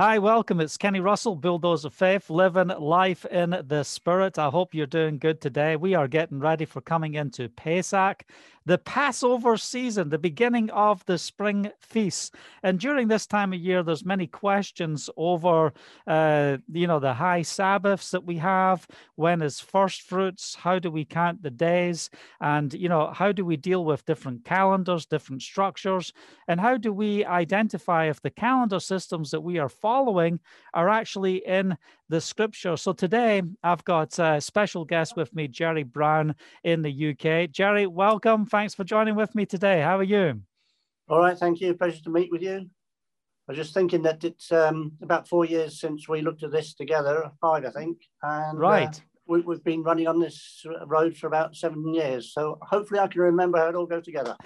Hi, welcome. It's Kenny Russell, Bulldozer Faith, living life in the Spirit. I hope you're doing good today. We are getting ready for coming into Pesach, the Passover season, the beginning of the spring feast. And during this time of year, there's many questions over, uh, you know, the high Sabbaths that we have. When is first fruits? How do we count the days? And, you know, how do we deal with different calendars, different structures? And how do we identify if the calendar systems that we are following are actually in the scripture. So today I've got a special guest with me, Jerry Brown in the UK. Jerry, welcome. Thanks for joining with me today. How are you? All right, thank you. Pleasure to meet with you. I was just thinking that it's um, about four years since we looked at this together, five, I think. And, uh, right. Uh, we, have been running on this road for about seven years. So hopefully I can remember how it all goes together.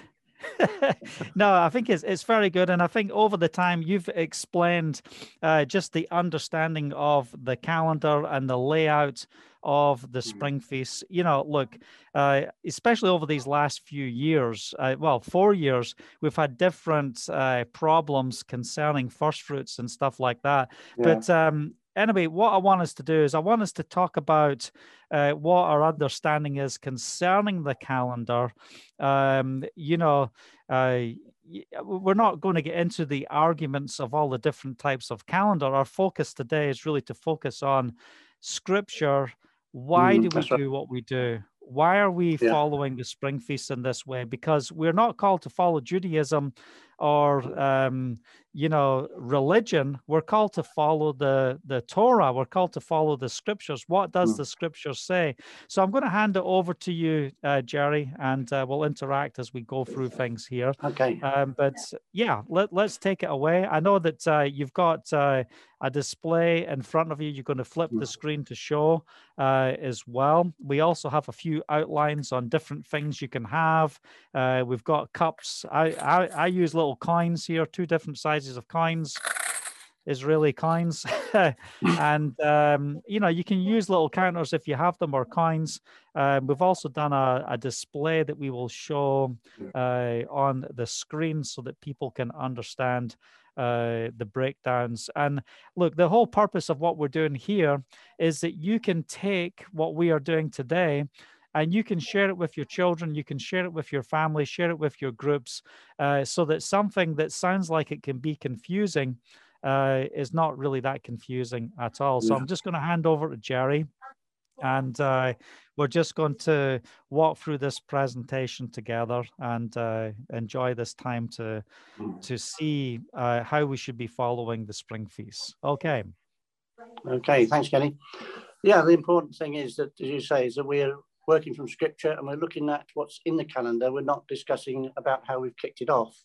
No, I think it's it's very good, and I think over the time you've explained uh, just the understanding of the calendar and the layout of the mm-hmm. spring feast. You know, look, uh, especially over these last few years, uh, well, four years, we've had different uh, problems concerning first fruits and stuff like that. Yeah. But um, anyway, what I want us to do is I want us to talk about uh, what our understanding is concerning the calendar. Um, you know, uh, we're not going to get into the arguments of all the different types of calendar. Our focus today is really to focus on scripture. Why mm, do we do what we do? Why are we yeah. following the spring feast in this way? Because we're not called to follow Judaism or um, you know religion we're called to follow the the torah we're called to follow the scriptures. What does mm. the scriptures say? So i'm going to hand it over to you uh, jerry and uh, we'll interact as we go through things here. Okay. Um, but yeah let, let's take it away. I know that uh, you've got uh, a display in front of you. You're going to flip the mm. screen to show uh, as well. We also have a few outlines on different things you can have. Uh, we've got cups. I, I i use little coins here two different sizes of coins, Israeli coins. and, um, you know, you can use little counters if you have them or coins. Uh, we've also done a, a, display that we will show uh, on the screen so that people can understand uh, the breakdowns. And look, the whole purpose of what we're doing here is that you can take what we are doing today and you can share it with your children you can share it with your family share it with your groups uh, so that something that sounds like it can be confusing uh, is not really that confusing at all. So i'm just going to hand over to jerry and uh, we're just going to walk through this presentation together and uh, enjoy this time to to see uh, how we should be following the spring feast. Okay. Okay thanks kenny. Yeah the important thing is that as you say is that we're working from scripture and we're looking at what's in the calendar. We're not discussing about how we've kicked it off.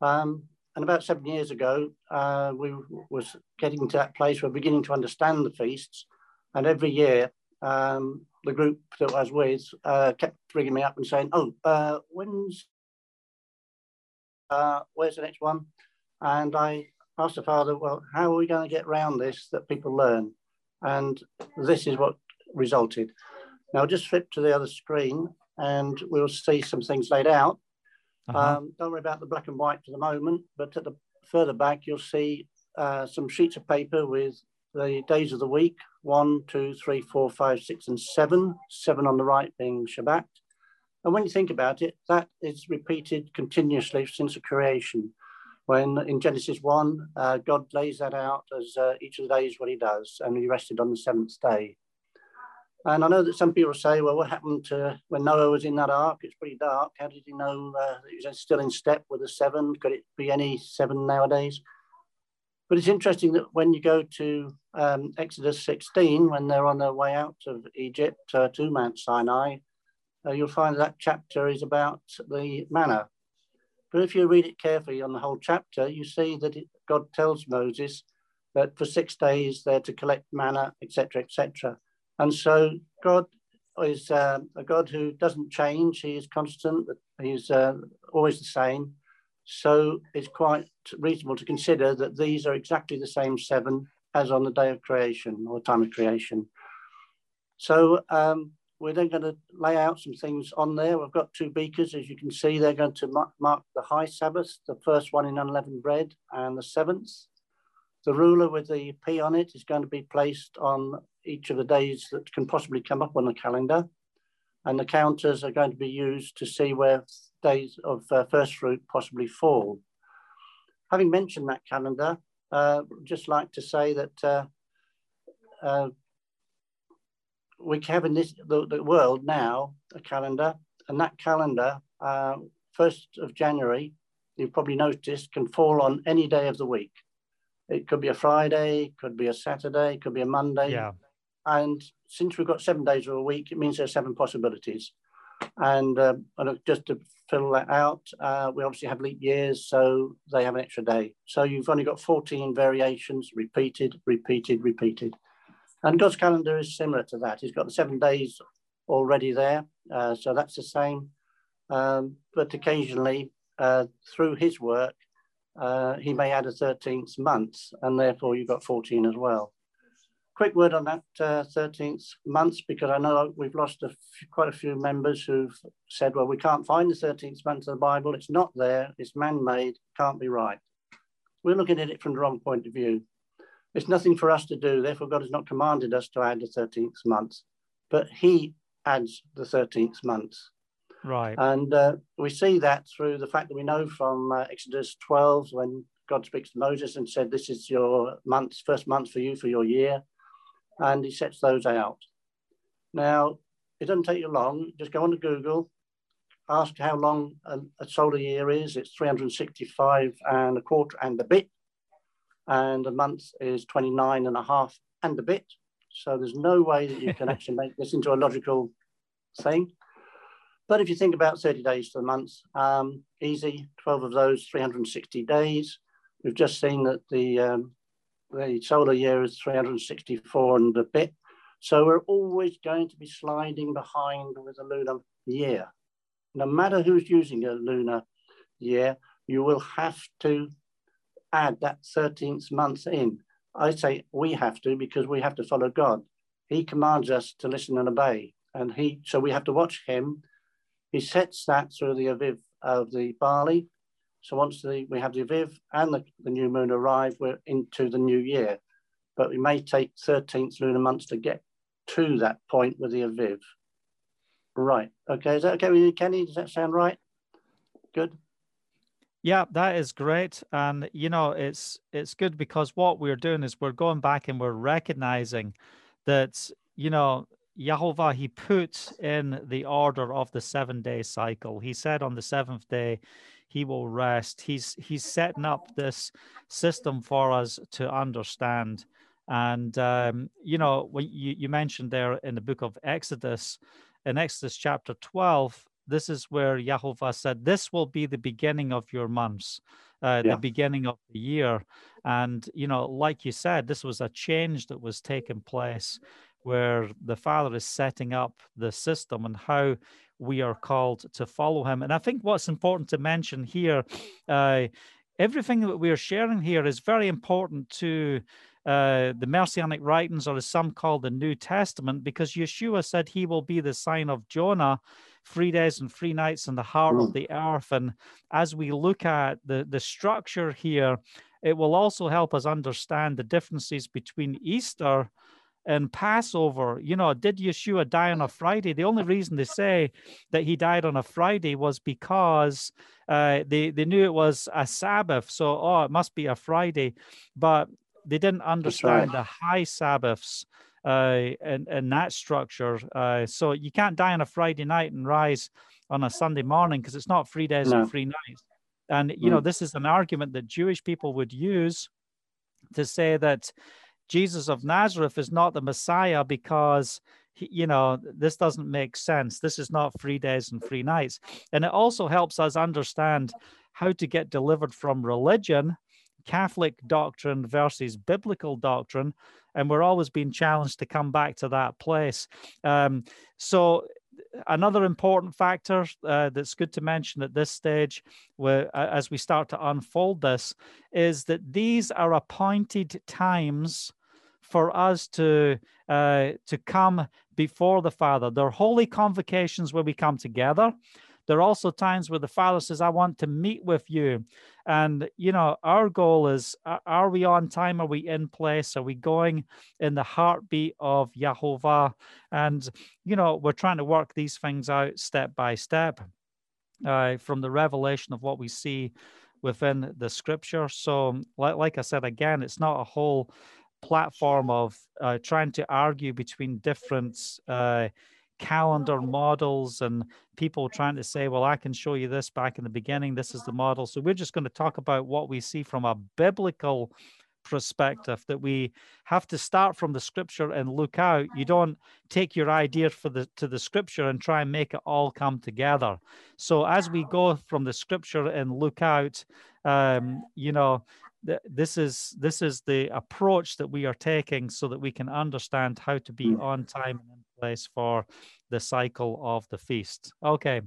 Um, and about seven years ago, uh, we was getting to that place where we're beginning to understand the feasts. And every year, um, the group that I was with uh, kept ringing me up and saying, "Oh, uh, when's uh, where's the next one?" And I asked the father, "Well, how are we going to get around this that people learn?" And this is what resulted. Now just flip to the other screen and we'll see some things laid out. Uh-huh. Um, don't worry about the black and white for the moment, but at the further back, you'll see uh, some sheets of paper with the days of the week, one, two, three, four, five, six, and seven, seven on the right being Shabbat. And when you think about it, that is repeated continuously since the creation. When in Genesis 1, uh, God lays that out as uh, each of the days what he does, and he rested on the seventh day. And I know that some people say, well, what happened to when Noah was in that ark? It's pretty dark. How did he know uh, he was still in step with the seven? Could it be any seven nowadays? But it's interesting that when you go to um, Exodus 16, when they're on their way out of Egypt uh, to Mount Sinai, uh, you'll find that chapter is about the manna. But if you read it carefully on the whole chapter, you see that it, God tells Moses that for six days they're to collect manna, etc., etc. And so God is uh, a God who doesn't change. He is constant. He's uh, always the same. So it's quite reasonable to consider that these are exactly the same seven as on the day of creation or time of creation. So um, we're then going to lay out some things on there. We've got two beakers, as you can see. They're going to mark, mark the high Sabbath, the first one in unleavened bread, and the seventh. The ruler with the P on it is going to be placed on each of the days that can possibly come up on the calendar. And the counters are going to be used to see where days of uh, first fruit possibly fall. Having mentioned that calendar, uh, just like to say that uh, uh, we have in this the, the, world now a calendar, and that calendar, uh, first of January, you've probably noticed, can fall on any day of the week. It could be a Friday, could be a Saturday, could be a Monday. Yeah. And since we've got seven days of a week, it means there's seven possibilities. And, uh, and just to fill that out, uh, we obviously have leap years, so they have an extra day. So you've only got 14 variations, repeated, repeated, repeated. And God's calendar is similar to that. He's got the seven days already there, uh, so that's the same. Um, but occasionally, uh, through his work, uh, he may add a 13th month, and therefore you've got 14 as well. Quick word on that uh, 13th month, because I know we've lost a quite a few members who've said, well, we can't find the 13th month of the Bible. It's not there. It's man-made. Can't be right. We're looking at it from the wrong point of view. It's nothing for us to do. Therefore, God has not commanded us to add the 13th month, but he adds the 13th month. Right. And uh, we see that through the fact that we know from uh, Exodus 12 when God speaks to Moses and said, This is your month, first month for you for your year. And he sets those out. Now, it doesn't take you long. Just go on to Google, ask how long a, a solar year is. It's 365 and a quarter and a bit. And a month is 29 and a half and a bit. So there's no way that you can actually make this into a logical thing. But if you think about 30 days to the month, um, easy, 12 of those, 360 days. We've just seen that the, um, the solar year is 364 and a bit. So we're always going to be sliding behind with a lunar year. No matter who's using a lunar year, you will have to add that 13th month in. I say we have to because we have to follow God. He commands us to listen and obey. And he so we have to watch him he sets that through the Aviv of the barley. So once the, we have the Aviv and the, the new moon arrive, we're into the new year. But we may take 13th lunar months to get to that point with the Aviv. Right. Okay. Is that okay with you, Kenny? Does that sound right? Good. Yeah, that is great. And you know, it's it's good because what we're doing is we're going back and we're recognizing that, you know, Yahovah, he put in the order of the seven day cycle. He said on the seventh day, he will rest. He's he's setting up this system for us to understand. And um, you know, when you, you mentioned there in the book of Exodus, in Exodus chapter 12, this is where Yahovah said, This will be the beginning of your months, uh, yeah. the beginning of the year. And, you know, like you said, this was a change that was taking place where the Father is setting up the system and how we are called to follow Him. And I think what's important to mention here, uh, everything that we are sharing here is very important to uh, the Messianic writings, or as some call the New Testament, because Yeshua said he will be the sign of Jonah, three days and three nights in the heart mm. of the earth. And as we look at the, the structure here, it will also help us understand the differences between Easter and Passover, you know, did Yeshua die on a Friday? The only reason they say that he died on a Friday was because uh, they, they knew it was a Sabbath. So, oh, it must be a Friday. But they didn't understand right. the high Sabbaths uh, in, in that structure. Uh, so you can't die on a Friday night and rise on a Sunday morning because it's not three days no. and three nights. And, you mm. know, this is an argument that Jewish people would use to say that Jesus of Nazareth is not the Messiah because he, you know this doesn't make sense. This is not three days and three nights, and it also helps us understand how to get delivered from religion, Catholic doctrine versus biblical doctrine, and we're always being challenged to come back to that place. Um, so another important factor uh, that's good to mention at this stage, where, as we start to unfold this, is that these are appointed times for us to uh, to come before the Father. They're holy convocations where we come together. There are also times where the Father says, I want to meet with you. And, you know, our goal is are we on time? Are we in place? Are we going in the heartbeat of Yahovah? And, you know, we're trying to work these things out step by step uh, from the revelation of what we see within the scripture. So, like, like I said, again, it's not a whole platform of uh, trying to argue between different uh, calendar models and people trying to say, well, I can show you this back in the beginning. This is the model. So we're just going to talk about what we see from a biblical perspective that we have to start from the scripture and look out. You don't take your idea for the to the scripture and try and make it all come together. So as we go from the scripture and look out um, you know this is this is the approach that we are taking so that we can understand how to be hmm. on time and in place for the cycle of the feast okay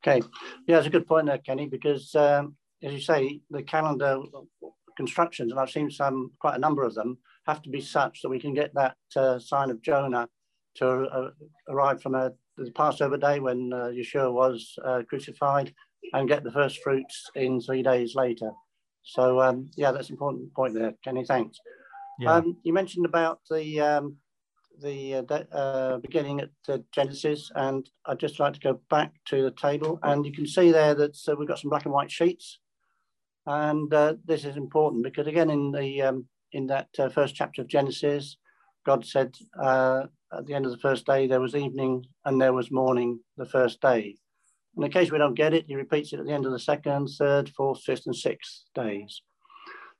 okay yeah it's a good point there kenny because um, as you say the calendar constructions and i've seen some quite a number of them have to be such that we can get that uh, sign of jonah to uh, arrive from a, the passover day when uh, yeshua was uh, crucified and get the first fruits in three days later so um, yeah, that's an important point there, Kenny. Thanks. Yeah. Um, you mentioned about the um, the uh, uh, beginning at uh, Genesis, and I'd just like to go back to the table, and you can see there that uh, we've got some black and white sheets, and this is important because again in the um, in that first chapter of Genesis, God said at the end of the first day there was evening and there was morning the first day. In case we don't get it, he repeats it at the end of the second, third, fourth, fifth, and sixth days.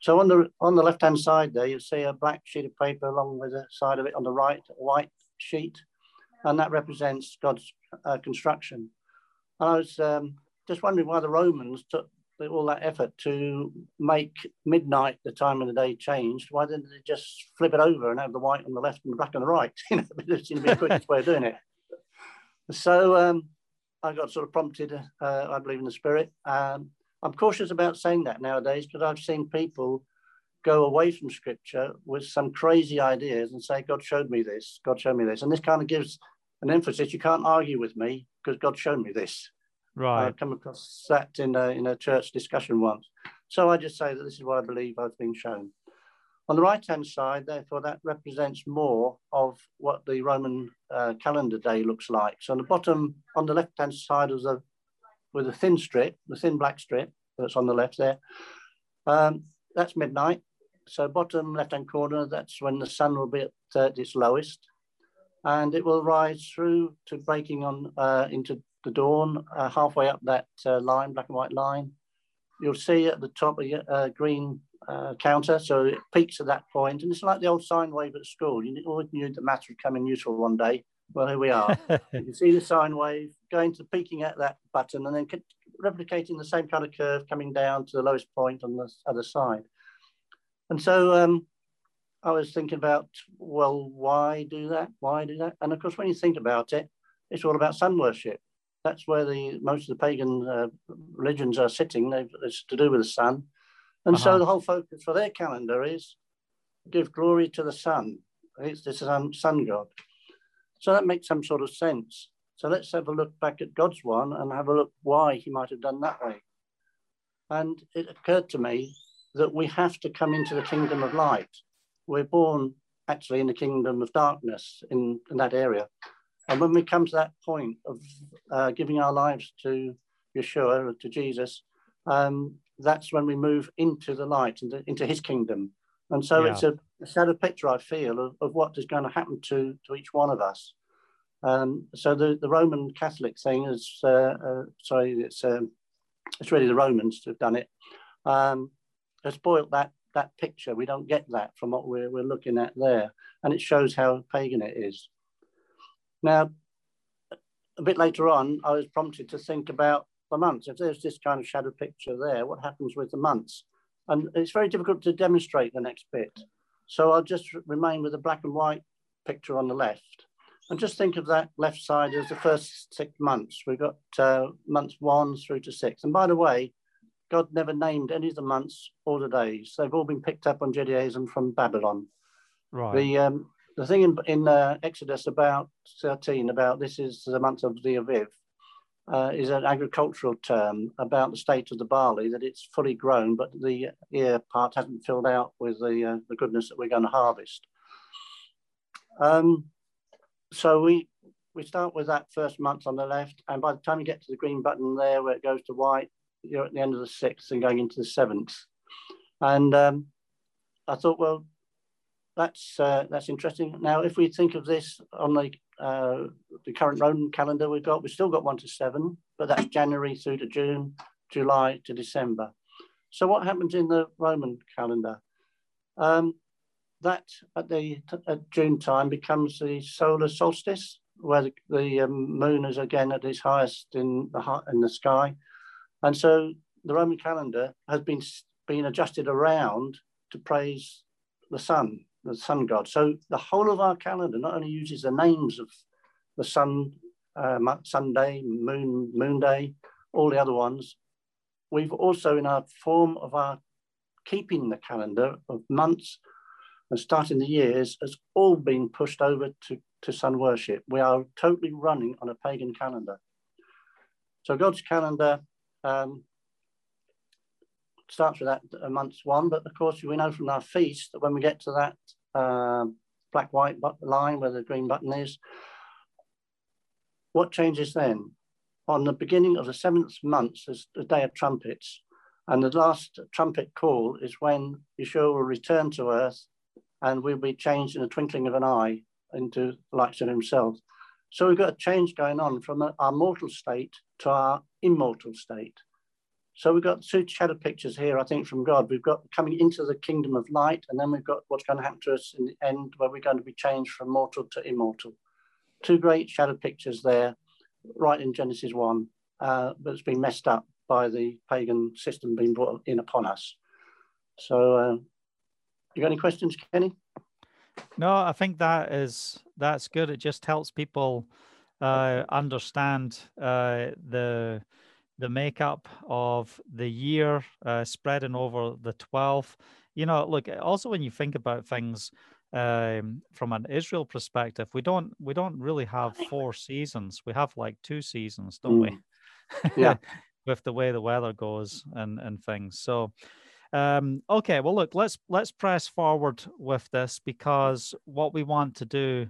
So on the on the left hand side there, you see a black sheet of paper along with the side of it on the right, a white sheet, and that represents God's uh, construction. And I was um, just wondering why the Romans took all that effort to make midnight the time of the day changed. Why didn't they just flip it over and have the white on the left and the black on the right? you know, it seemed to be the quickest way of doing it. So um, I got sort of prompted, uh, I believe in the spirit. Um, I'm cautious about saying that nowadays because I've seen people go away from scripture with some crazy ideas and say, God showed me this, God showed me this. And this kind of gives an emphasis. You can't argue with me because God showed me this. Right. I've come across that in a, in a church discussion once. So I just say that this is what I believe I've been shown. On the right-hand side, therefore, that represents more of what the Roman uh, calendar day looks like. So on the bottom, on the left-hand side of the, with a thin strip, the thin black strip that's on the left there, um, that's midnight. So bottom left-hand corner, that's when the sun will be at uh, its lowest. And it will rise through to breaking on uh, into the dawn, uh, halfway up that uh, line, black and white line. You'll see at the top a uh, green uh, counter. So it peaks at that point, and it's like the old sine wave at school. You always knew that maths would come in useful one day. Well, here we are. you can see the sine wave going to peaking at that button, and then replicating the same kind of curve coming down to the lowest point on the other side. And so um, I was thinking about, well, why do that? Why do that? And of course, when you think about it, it's all about sun worship. That's where the most of the pagan uh, religions are sitting. They've, it's to do with the sun. And uh-huh. so the whole focus for their calendar is give glory to the sun. It's the sun, sun god. So that makes some sort of sense. So let's have a look back at God's one and have a look why he might have done that way. And it occurred to me that we have to come into the kingdom of light. We're born actually in the kingdom of darkness in, in that area. And when we come to that point of uh, giving our lives to Yeshua, to Jesus, um, that's when we move into the light, into, into his kingdom. And so yeah. it's a, a shadow picture, I feel, of, of what is going to happen to, to each one of us. Um, so the, the Roman Catholic thing is, uh, uh, sorry, it's, um, it's really the Romans who've done it, um, has spoilt that, that picture. We don't get that from what we're, we're looking at there. And it shows how pagan it is. Now, a bit later on, I was prompted to think about the months. If there's this kind of shadow picture there, what happens with the months? And it's very difficult to demonstrate the next bit. So I'll just remain with the black and white picture on the left. And just think of that left side as the first six months. We've got uh, months one through to six. And by the way, God never named any of the months or the days. They've all been picked up on Judaism from Babylon. Right. The, um, the thing in, in uh, Exodus about 13 about this is the month of the Aviv uh, is an agricultural term about the state of the barley, that it's fully grown, but the ear part hasn't filled out with the, uh, the goodness that we're going to harvest. Um, so we, we start with that first month on the left, and by the time you get to the green button there where it goes to white, you're at the end of the sixth and going into the seventh. And um, I thought, well, that's uh, that's interesting. Now, if we think of this on the uh, the current Roman calendar we've got, we've still got one to seven, but that's January through to June, July to December. So what happens in the Roman calendar? Um, that at the at June time becomes the solar solstice, where the, the um, moon is again at its highest in the in the sky, and so the Roman calendar has been been adjusted around to praise the sun the sun god. So the whole of our calendar not only uses the names of the sun, uh, Sunday, moon, moon day, all the other ones, we've also in our form of our keeping the calendar of months and starting the years has all been pushed over to, to sun worship. We are totally running on a pagan calendar. So God's calendar um, starts with that uh, month's one, but of course we know from our feast that when we get to that uh, black white line where the green button is, what changes then? On the beginning of the seventh month is the day of trumpets, and the last trumpet call is when Yeshua will return to earth and we'll be changed in a twinkling of an eye into the likes of himself. So we've got a change going on from our mortal state to our immortal state. So we've got two shadow pictures here, I think, from God. We've got coming into the kingdom of light, and then we've got what's going to happen to us in the end, where we're going to be changed from mortal to immortal. Two great shadow pictures there, right in Genesis 1, uh, but it's been messed up by the pagan system being brought in upon us. So, uh, you got any questions, Kenny? No, I think that is that's good. It just helps people uh, understand uh, the the makeup of the year uh, spreading over the 12th. You know, look, also when you think about things um, from an Israel perspective, we don't we don't really have four seasons. We have like two seasons, don't mm. we? Yeah. With the way the weather goes and and things. So um, okay, well look, let's let's press forward with this because what we want to do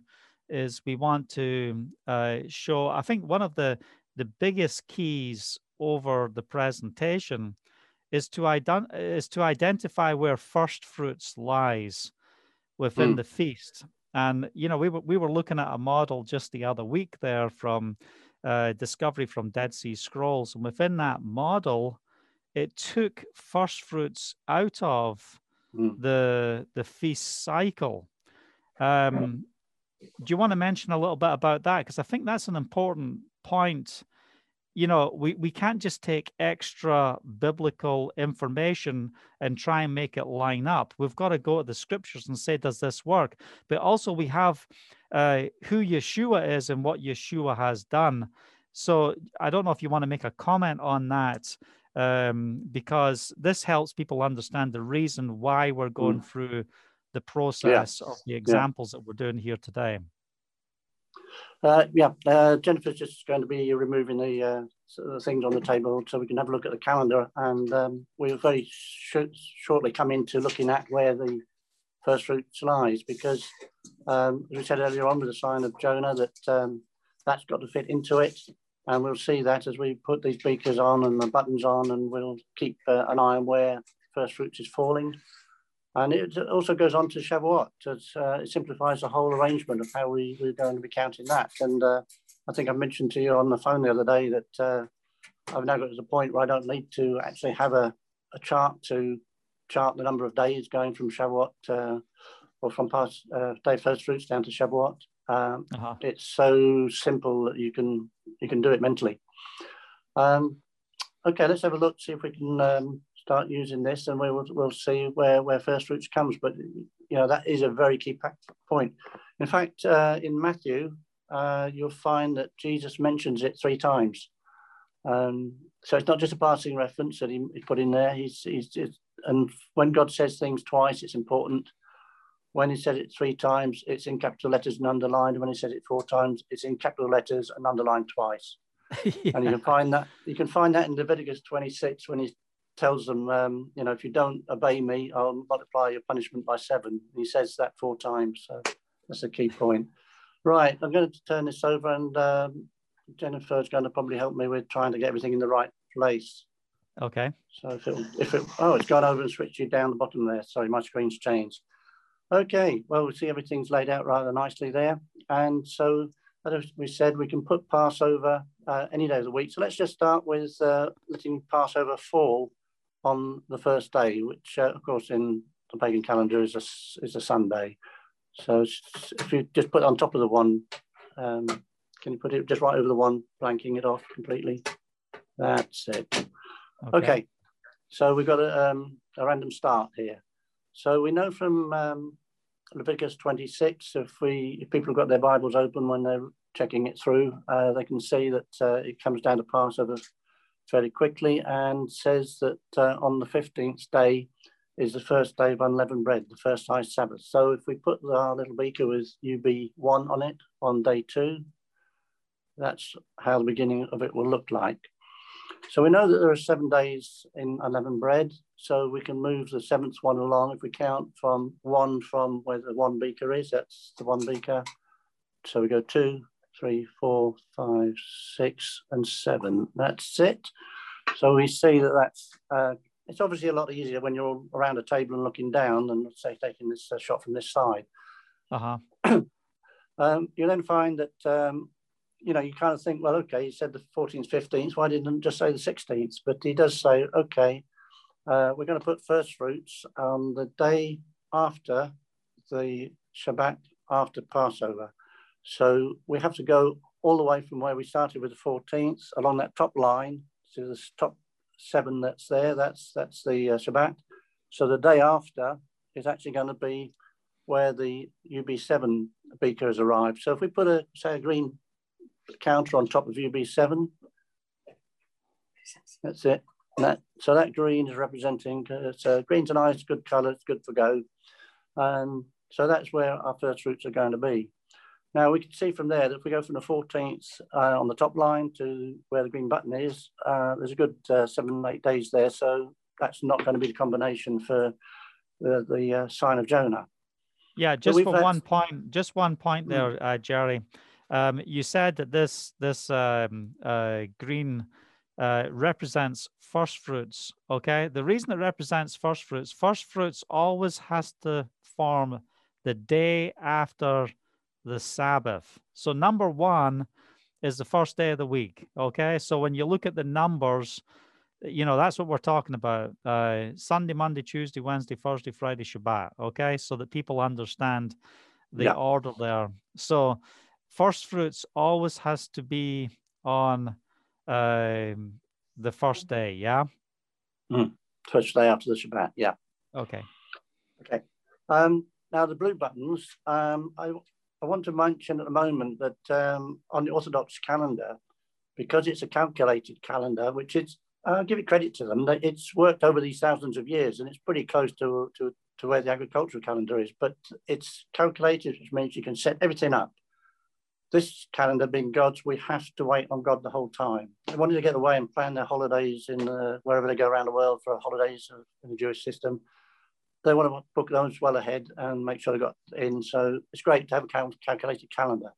is we want to uh, show. I think one of the the biggest keys over the presentation is to, ident- is to identify where first fruits lies within mm. the feast. And you know, we were we were looking at a model just the other week there from uh, discovery from Dead Sea Scrolls, and within that model, it took first fruits out of mm. the the feast cycle. Um, do you want to mention a little bit about that? Because I think that's an important point you know, we, we can't just take extra biblical information and try and make it line up. We've got to go to the scriptures and say, does this work? But also, we have uh, who Yeshua is and what Yeshua has done. So, I don't know if you want to make a comment on that, um, because this helps people understand the reason why we're going mm. through the process yeah. of the examples yeah. that we're doing here today. Uh, yeah, uh, Jennifer's just going to be removing the, uh, things on the table so we can have a look at the calendar. And um, we'll very sh shortly come into looking at where the first fruits lies because, um, as we said earlier on with the sign of Jonah, that um, that's got to fit into it. And we'll see that as we put these beakers on and the buttons on, and we'll keep uh, an eye on where first fruits is falling. And it also goes on to Shavuot. Uh, it simplifies the whole arrangement of how we, we're going to be counting that. And uh, I think I mentioned to you on the phone the other day that uh, I've now got to the point where I don't need to actually have a, a chart to chart the number of days going from Shavuot uh, or from past uh, day first fruits down to Shavuot. Um, uh-huh. It's so simple that you can you can do it mentally. Um, okay, let's have a look, see if we can um, start using this and we'll, we'll see where, where first fruits comes. But, you know, that is a very key point. In fact, uh, in Matthew, uh, you'll find that Jesus mentions it three times. Um, so it's not just a passing reference that he, he put in there. He's, he's, he's, and when God says things twice, it's important. When he said it three times, it's in capital letters and underlined. When he said it four times, it's in capital letters and underlined twice. yeah. And you can find that you can find that in Leviticus 26 when he tells them, um, you know, if you don't obey me, I'll multiply your punishment by seven. He says that four times. So that's a key point. Right, I'm going to turn this over and um, Jennifer's going to probably help me with trying to get everything in the right place. Okay. So if it, if it, oh, it's gone over and switched you down the bottom there. Sorry, my screen's changed. Okay, well, we see everything's laid out rather nicely there. And so, as we said, we can put Passover uh, any day of the week. So let's just start with uh, letting Passover fall on the first day, which, uh, of course, in the pagan calendar is a, is a Sunday. So if you just put on top of the one, um, can you put it just right over the one, blanking it off completely? That's it. Okay. okay. So we've got a, um, a, random start here. So we know from um, Leviticus 26, if we if people have got their Bibles open when they're checking it through, uh, they can see that uh, it comes down to Passover fairly quickly and says that uh, on the 15th day is the first day of unleavened bread, the first high Sabbath. So if we put our little beaker with UB1 on it on day two, that's how the beginning of it will look like. So we know that there are seven days in unleavened bread. So we can move the seventh one along if we count from one from where the one beaker is, that's the one beaker. So we go two, three, four, five, six, and seven. That's it. So we see that that's, uh, it's obviously a lot easier when you're around a table and looking down than say taking this uh, shot from this side. Uh-huh. um, you then find that um, you know, you kind of think, well, okay, he said the 14th, 15th, why didn't he just say the 16th? But he does say, okay, uh, we're going to put first fruits on the day after the Shabbat after Passover. So we have to go all the way from where we started with the 14th along that top line to the top seven that's there. That's that's the uh, Shabbat. So the day after is actually going to be where the UB7 beaker has arrived. So if we put a say a green counter on top of UB7. That's it. That, so that green is representing, uh, so green's a nice, good color, it's good for go. And so that's where our first fruits are going to be. Now we can see from there that if we go from the 14th uh, on the top line to where the green button is, uh, there's a good uh, seven, eight days there. So that's not going to be the combination for the, the uh, sign of Jonah. Yeah, just so for one point, just one point there, hmm. uh, Jerry. Um, you said that this this um, uh, green uh, represents first fruits. Okay, the reason it represents first fruits, first fruits always has to form the day after the Sabbath. So number one is the first day of the week. Okay, so when you look at the numbers, you know that's what we're talking about: uh, Sunday, Monday, Tuesday, Wednesday, Thursday, Friday, Shabbat. Okay, so that people understand the yeah. order there. So first fruits always has to be on um, the first day, yeah? Mm. First day after the Shabbat, yeah. Okay. Okay. Um, now the blue buttons, um, I, I want to mention at the moment that um, on the Orthodox calendar, because it's a calculated calendar, which is, I'll give it credit to them, that it's worked over these thousands of years and it's pretty close to, to, to where the agricultural calendar is, but it's calculated, which means you can set everything up this calendar being God's, we have to wait on God the whole time. They wanted to get away and plan their holidays in uh, wherever they go around the world for holidays in the Jewish system. They want to book those well ahead and make sure they got in. So it's great to have a calculated calendar.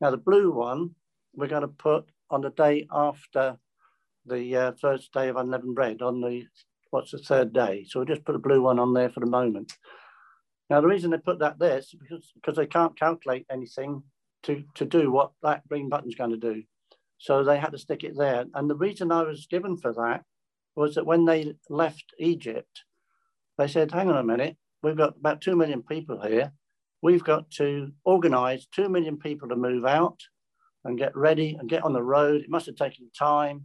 Now the blue one, we're going to put on the day after the uh, first day of unleavened bread on the, what's the third day. So we'll just put a blue one on there for the moment. Now, the reason they put that there is because, because they can't calculate anything to, to do what that green button's going to do. So they had to stick it there. And the reason I was given for that was that when they left Egypt, they said, hang on a minute, we've got about 2 million people here. We've got to organize 2 million people to move out and get ready and get on the road. It must have taken time.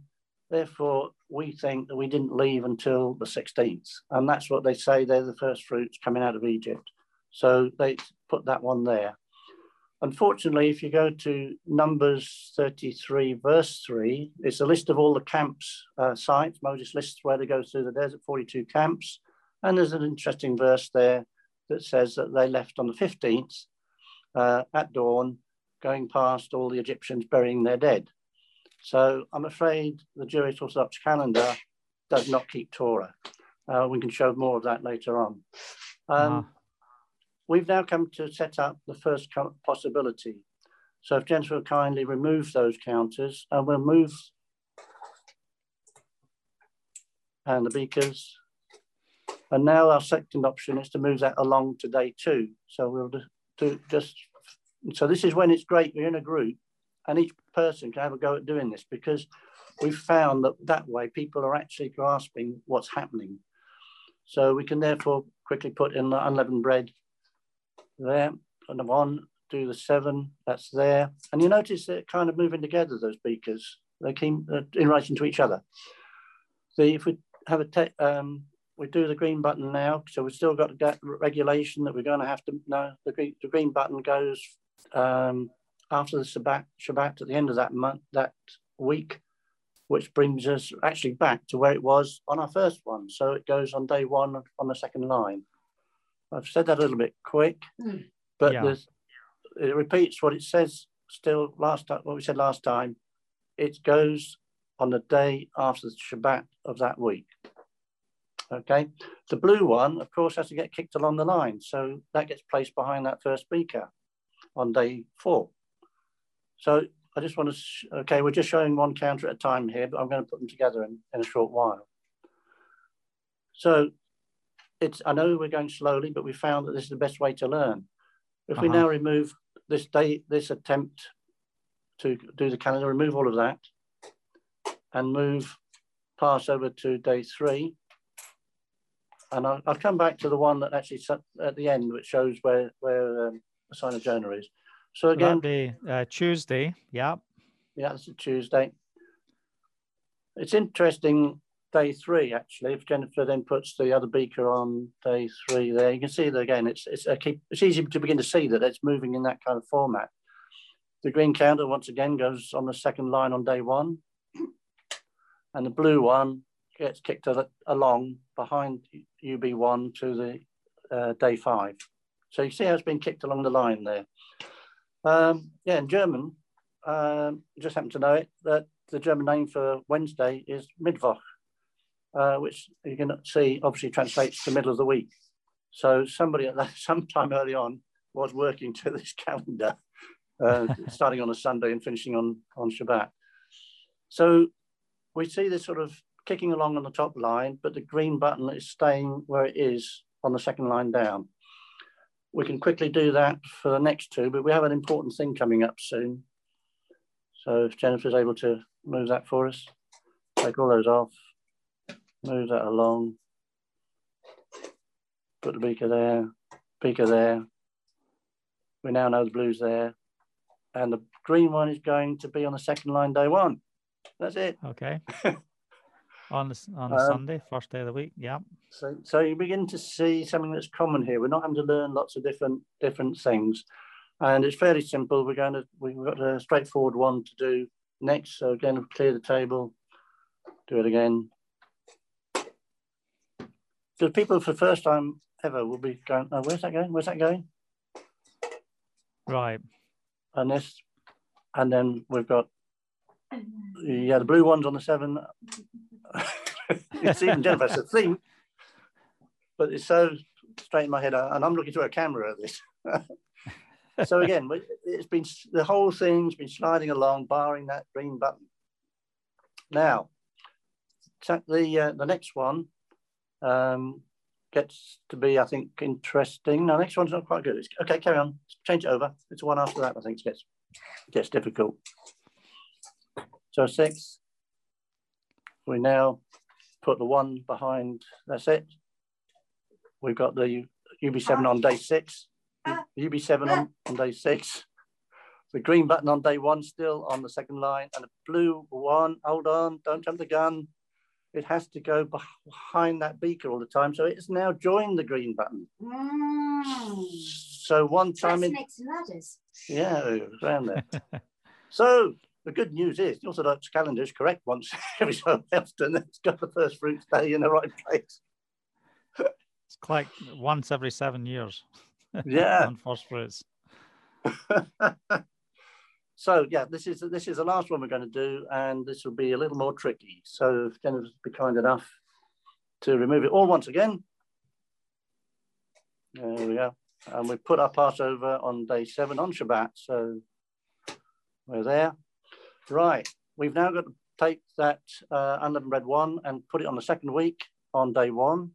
Therefore, we think that we didn't leave until the 16th. And that's what they say they're the first fruits coming out of Egypt. So they put that one there. Unfortunately, if you go to Numbers 33, verse 3, it's a list of all the camps uh, sites. Moses lists where they go through the desert, 42 camps. And there's an interesting verse there that says that they left on the 15th uh, at dawn, going past all the Egyptians burying their dead. So I'm afraid the Jewish Orthodox calendar does not keep Torah. Uh, we can show more of that later on. Um, uh-huh. We've now come to set up the first possibility. So if Jennifer will kindly remove those counters and we'll move and the beakers. And now our second option is to move that along to day two. So we'll do just, so this is when it's great, we're in a group and each person can have a go at doing this because we've found that that way people are actually grasping what's happening. So we can therefore quickly put in the unleavened bread there, and one, do the seven, that's there. And you notice they're kind of moving together, those beakers. They keep uh, in relation to each other. The, if we have a, um, we do the green button now, so we've still got that regulation that we're going to have to, no, the green, the green button goes um, after the Shabbat, Shabbat at the end of that month, that week, which brings us actually back to where it was on our first one. So it goes on day one on the second line. I've said that a little bit quick, mm. but yeah. it repeats what it says still last time, what we said last time. It goes on the day after the Shabbat of that week. Okay, the blue one, of course, has to get kicked along the line. So that gets placed behind that first beaker on day four. So I just want to, okay, we're just showing one counter at a time here, but I'm going to put them together in, in a short while. So it's, I know we're going slowly, but we found that this is the best way to learn. If uh -huh. we now remove this day, this attempt to do the calendar, remove all of that and move pass over to day three. And I'll, I'll come back to the one that actually at the end, which shows where, where um, the sign of Jonah is. So again, be uh, Tuesday. Yeah. Yeah, it's a Tuesday. It's interesting. Day three, actually, if Jennifer then puts the other beaker on day three, there you can see that again. It's it's a keep. It's easy to begin to see that it's moving in that kind of format. The green counter once again goes on the second line on day one, and the blue one gets kicked along behind UB1 to the uh, day five. So you see how it's been kicked along the line there. Um, yeah, in German, um, just happen to know it, that the German name for Wednesday is Mittwoch, uh, which you can see obviously translates to middle of the week. So somebody at that sometime early on was working to this calendar, uh, starting on a Sunday and finishing on, on Shabbat. So we see this sort of kicking along on the top line, but the green button is staying where it is on the second line down we can quickly do that for the next two, but we have an important thing coming up soon. So if Jennifer's able to move that for us, take all those off, move that along, put the beaker there, beaker there. We now know the blue's there. And the green one is going to be on the second line day one. That's it. Okay. on the, on the um, Sunday, first day of the week. Yeah. So, so you begin to see something that's common here. We're not having to learn lots of different different things, and it's fairly simple. We're going to we've got a straightforward one to do next. So again, clear the table, do it again. So people for the first time ever will be going, oh, where's that going? Where's that going? Right. And this, and then we've got yeah, the blue ones on the seven. It's even Jennifer, it's a theme, but it's so straight in my head, and I'm looking through a camera at this. so again, it's been the whole thing's been sliding along, barring that green button. Now, the uh, the next one um, gets to be, I think, interesting. Now, next one's not quite good. It's, okay, carry on. Change it over. It's one after that. I think it gets gets difficult. So six, we now put the one behind, that's it. We've got the UB7 on day six, UB7 on, on day six, the green button on day one still on the second line, and the blue one, hold on, don't jump the gun. It has to go behind that beaker all the time. So it's now joined the green button. Mm. So one time in, Next ladders. Yeah, around there. so the good news is the Orthodox calendar is correct once every so often. It's got the first fruits day in the right place. it's like once every seven years. Yeah. on first fruits. so yeah, this is this is the last one we're going to do, and this will be a little more tricky. So if Jennifer's be kind enough to remove it all once again. There we go. And we put our Passover on day seven on Shabbat. So we're there. Right. We've now got to take that uh, unleavened bread one and put it on the second week on day one.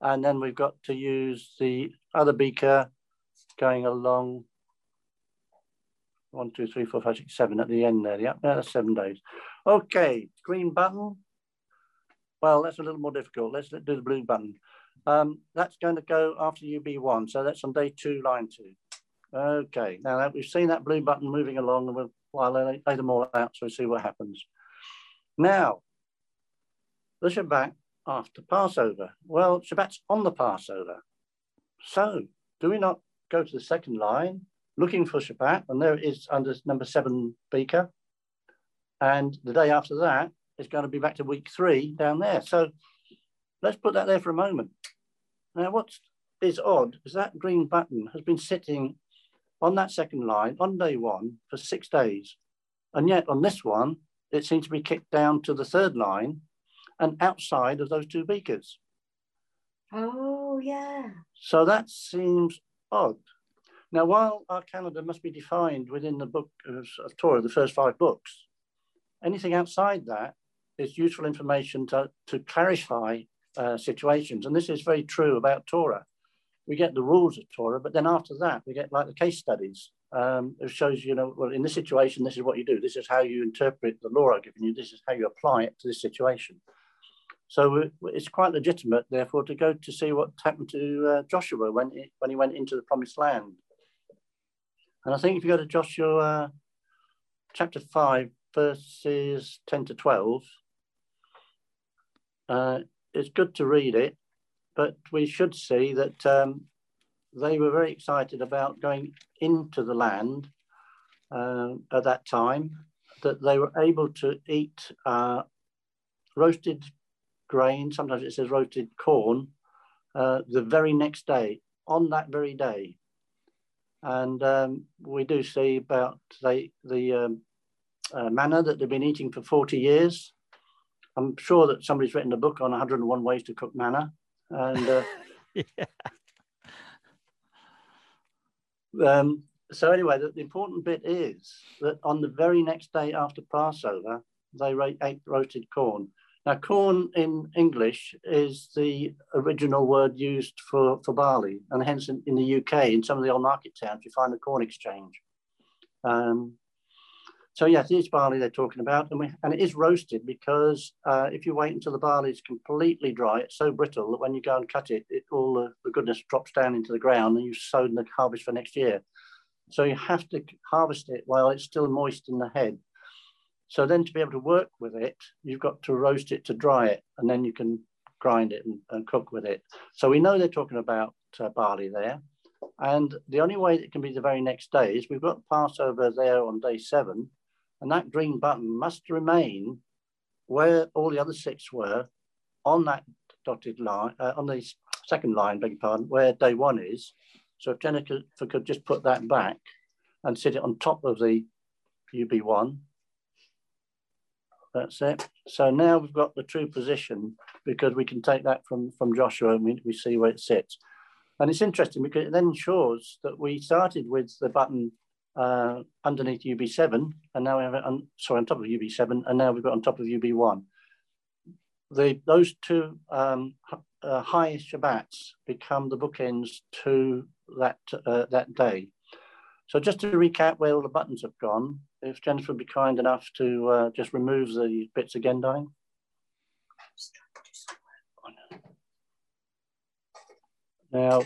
And then we've got to use the other beaker going along one, two, three, four, five, six, seven at the end there. Yeah, that's seven days. Okay, green button. Well, that's a little more difficult. Let's do the blue button. Um, that's going to go after UB1. So that's on day two, line two. Okay, now that we've seen that blue button moving along and we'll, I'll lay, lay them all out so we see what happens. Now, the Shabbat after Passover. Well, Shabbat's on the Passover. So do we not go to the second line looking for Shabbat? And there it is under number seven beaker. And the day after that is going to be back to week three down there. So let's put that there for a moment. Now, what is odd is that green button has been sitting on that second line on day one for six days. And yet on this one, it seems to be kicked down to the third line and outside of those two beakers. Oh, yeah. So that seems odd. Now, while our calendar must be defined within the book of, of Torah, the first five books, anything outside that is useful information to, to clarify uh, situations. And this is very true about Torah. We get the rules of Torah, but then after that, we get like the case studies. Um, it shows, you know, well, in this situation, this is what you do. This is how you interpret the law I've given you. This is how you apply it to this situation. So it's quite legitimate, therefore, to go to see what happened to uh, Joshua when he, when he went into the promised land. And I think if you go to Joshua chapter 5, verses 10 to 12, uh, it's good to read it, but we should see that um, they were very excited about going into the land uh, at that time, that they were able to eat uh, roasted grain, sometimes it says roasted corn, uh, the very next day, on that very day. And um, we do see about the um, uh, manna that they've been eating for 40 years. I'm sure that somebody's written a book on 101 ways to cook manna. And uh, yeah. um, so anyway, the, the, important bit is that on the very next day after Passover, they ate roasted corn. Now, corn in English is the original word used for, for barley, and hence in, in the UK, in some of the old market towns, you find the corn exchange. Um, so yes, it is barley they're talking about, and, we, and it is roasted because uh, if you wait until the barley is completely dry, it's so brittle that when you go and cut it, it all the, the goodness drops down into the ground, and you've sown the harvest for next year. So you have to harvest it while it's still moist in the head. So then to be able to work with it, you've got to roast it to dry it, and then you can grind it and, and cook with it. So we know they're talking about uh, barley there. And the only way it can be the very next day is we've got Passover there on day seven, and that green button must remain where all the other six were on that dotted line, uh, on the second line, beg your pardon, where day one is. So if Jennifer could just put that back and sit it on top of the UB1, that's it. So now we've got the true position because we can take that from, from Joshua and we, we see where it sits. And it's interesting because it then ensures that we started with the button uh, underneath UB7 and now we have it on, sorry, on top of UB7 and now we've got on top of UB1. The, those two um, uh, high Shabbats become the bookends to that, uh, that day. So just to recap where all the buttons have gone, if Jennifer would be kind enough to uh, just remove the bits again, darling. Now,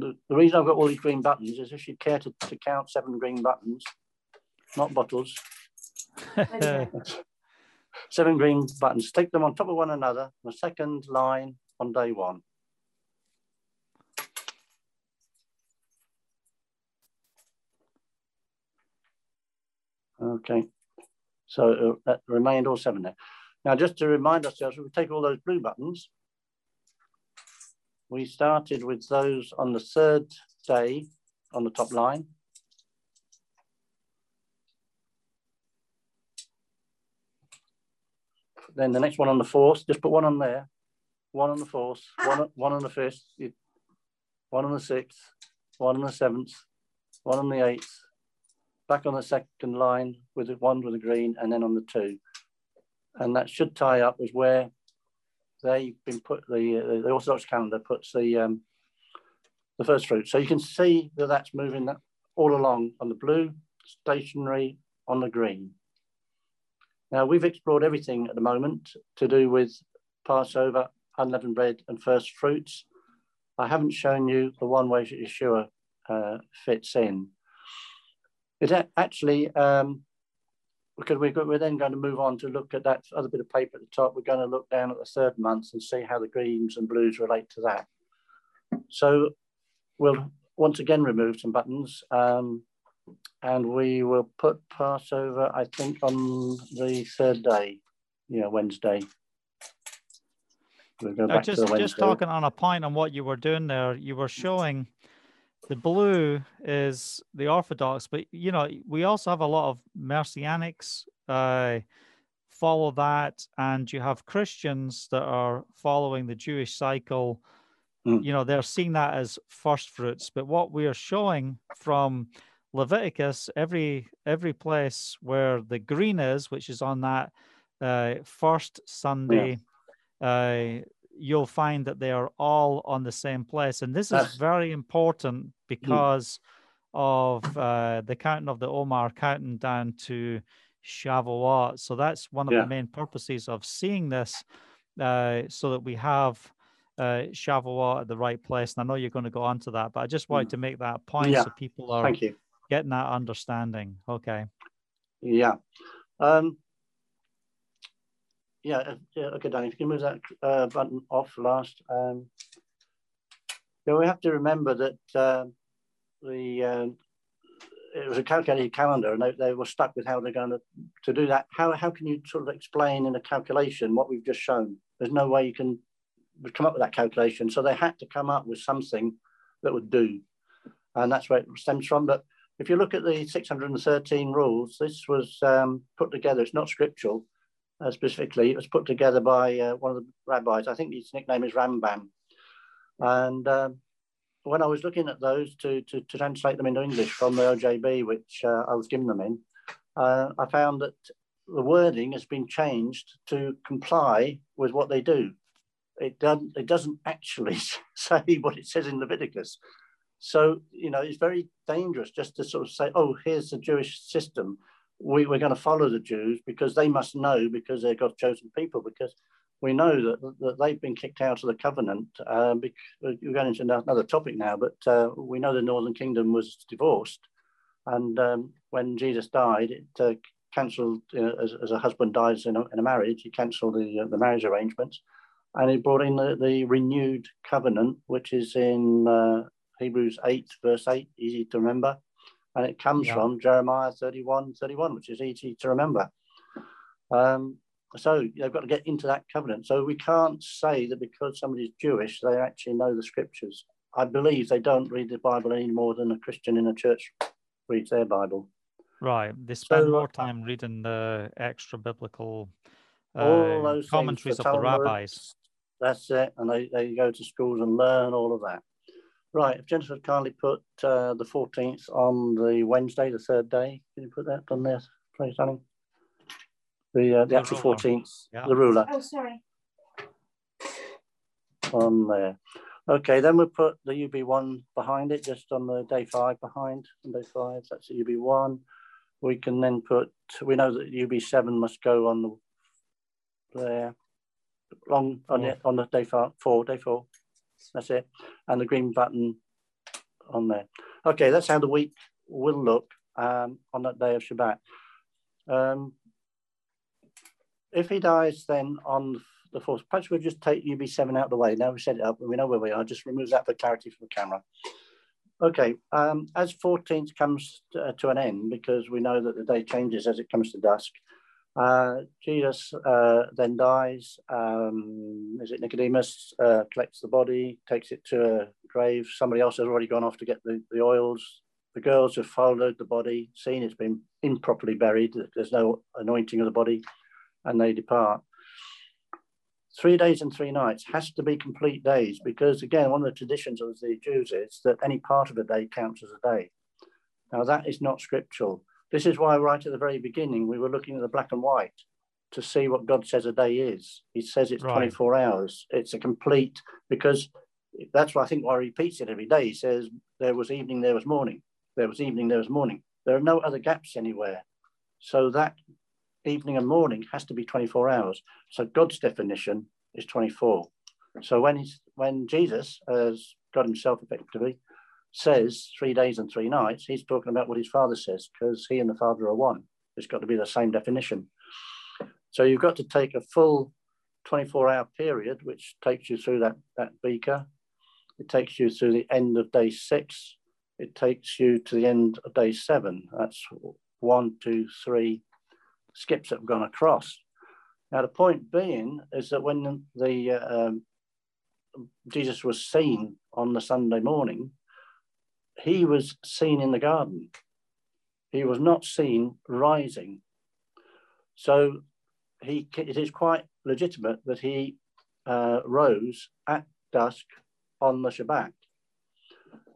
the, the reason I've got all these green buttons is if you care to, to count seven green buttons, not bottles, seven green buttons, stick them on top of one another, the second line on day one. Okay, so uh, that remained all seven there. Now, just to remind ourselves, we take all those blue buttons we started with those on the third day on the top line. Then the next one on the fourth, just put one on there, one on the fourth, one, one on the fifth, one on the sixth, one on the seventh, one on the eighth, back on the second line with one with the green, and then on the two. And that should tie up with where they've been put, the, the Orthodox calendar puts the, um, the first fruit. So you can see that that's moving that all along on the blue, stationary, on the green. Now we've explored everything at the moment to do with Passover, unleavened bread and first fruits. I haven't shown you the one way Yeshua uh, fits in. It actually, um, because we're, we're then going to move on to look at that other bit of paper at the top. We're going to look down at the third month and see how the greens and blues relate to that. So we'll once again remove some buttons. Um, and we will put Passover, I think, on the third day, yeah, Wednesday. We'll go back just, to just talking on a point on what you were doing there, you were showing the blue is the Orthodox, but you know, we also have a lot of Messianics uh, follow that, and you have Christians that are following the Jewish cycle. Mm. You know, they're seeing that as first fruits. But what we are showing from Leviticus, every every place where the green is, which is on that uh, first Sunday, yeah. uh, you'll find that they are all on the same place, and this is very important mm. because of uh, the counting of the Omer counting down to Shavuot. So that's one of yeah. the main purposes of seeing this, uh, so that we have uh, Shavuot at the right place. And I know you're going to go on to that, but I just wanted mm. to make that point yeah. so people are Thank you getting that understanding. Okay. Yeah. Um, yeah, uh, yeah, okay, Danny, if you can move that uh, button off last. Um, yeah, we have to remember that uh, the uh, it was a calculated calendar and they, they were stuck with how they're going to, to do that. How, how can you sort of explain in a calculation what we've just shown? There's no way you can come up with that calculation. So they had to come up with something that would do. And that's where it stems from. But if you look at the 613 rules, this was um, put together, it's not scriptural uh, specifically, it was put together by uh, one of the rabbis. I think his nickname is Rambam. And um, when I was looking at those to, to, to, translate them into English from the OJB, which uh, I was given them in, uh, I found that the wording has been changed to comply with what they do. It doesn't, it doesn't actually say what it says in Leviticus. So, you know, it's very dangerous just to sort of say, oh, here's the Jewish system. We, we're going to follow the Jews because they must know because they're God's chosen people, because we know that, that they've been kicked out of the covenant. Uh, because, we're going into another topic now, but uh, we know the Northern Kingdom was divorced. And um, when Jesus died, it uh, cancelled, you know, as, as, a husband dies in a, in a marriage, he cancelled the, uh, the marriage arrangements and he brought in the, the renewed covenant, which is in uh, Hebrews 8, verse 8, easy to remember. And it comes yeah. from Jeremiah 31, 31, which is easy to remember. Um, so they've got to get into that covenant. So we can't say that because somebody's Jewish, they actually know the scriptures. I believe they don't read the Bible any more than a Christian in a church reads their Bible. Right. They spend so, more time reading the extra biblical uh, commentaries things, the of the rabbis. That's it. And they, they go to schools and learn all of that. Right, if Jennifer kindly put uh, the 14th on the Wednesday, the third day, can you put that on there, please, darling? The, uh, the, the actual 14th, yeah. the ruler. Oh, sorry. On there. Okay, then we'll put the UB1 behind it, just on the day five behind, on day five, that's the UB1. We can then put, we know that UB7 must go on the, there, long, on, the, on the day four, four, day four. That's it. And the green button on there. Okay, that's how the week will look um, on that day of Shabbat. Um, if he dies then on the fourth, perhaps we'll just take UB7 out of the way. Now we set it up, we know where we are. Just remove that for clarity from the camera. Okay, um, as 14th comes to, uh, to, an end, because we know that the day changes as it comes to dusk, uh, Jesus uh, then dies. Um, is it Nicodemus uh, collects the body, takes it to a grave? Somebody else has already gone off to get the, the oils. The girls have followed the body, seen it's been improperly buried. There's no anointing of the body, and they depart. three days and three nights has to be complete days because, again, one of the traditions of the Jews is that any part of a day counts as a day. Now, that is not scriptural. This is why, right at the very beginning, we were looking at the black and white to see what God says a day is. He says it's right. 24 hours. It's a complete, because that's why I think why he repeats it every day. He says, There was evening, there was morning. There was evening, there was morning. There are no other gaps anywhere. So that evening and morning has to be 24 hours. So God's definition is 24. So when he's when Jesus, as God Himself effectively, says three days and three nights, he's talking about what his father says, because he and the father are one. It's got to be the same definition. So you've got to take a full 24 hour period, which takes you through that, that beaker. It takes you through the end of day six. It takes you to the end of day seven. That's one, two, three skips that have gone across. Now, the point being is that when the uh, um, Jesus was seen on the Sunday morning, he was seen in the garden. He was not seen rising. So he, it is quite legitimate that he uh, rose at dusk on the Shabbat.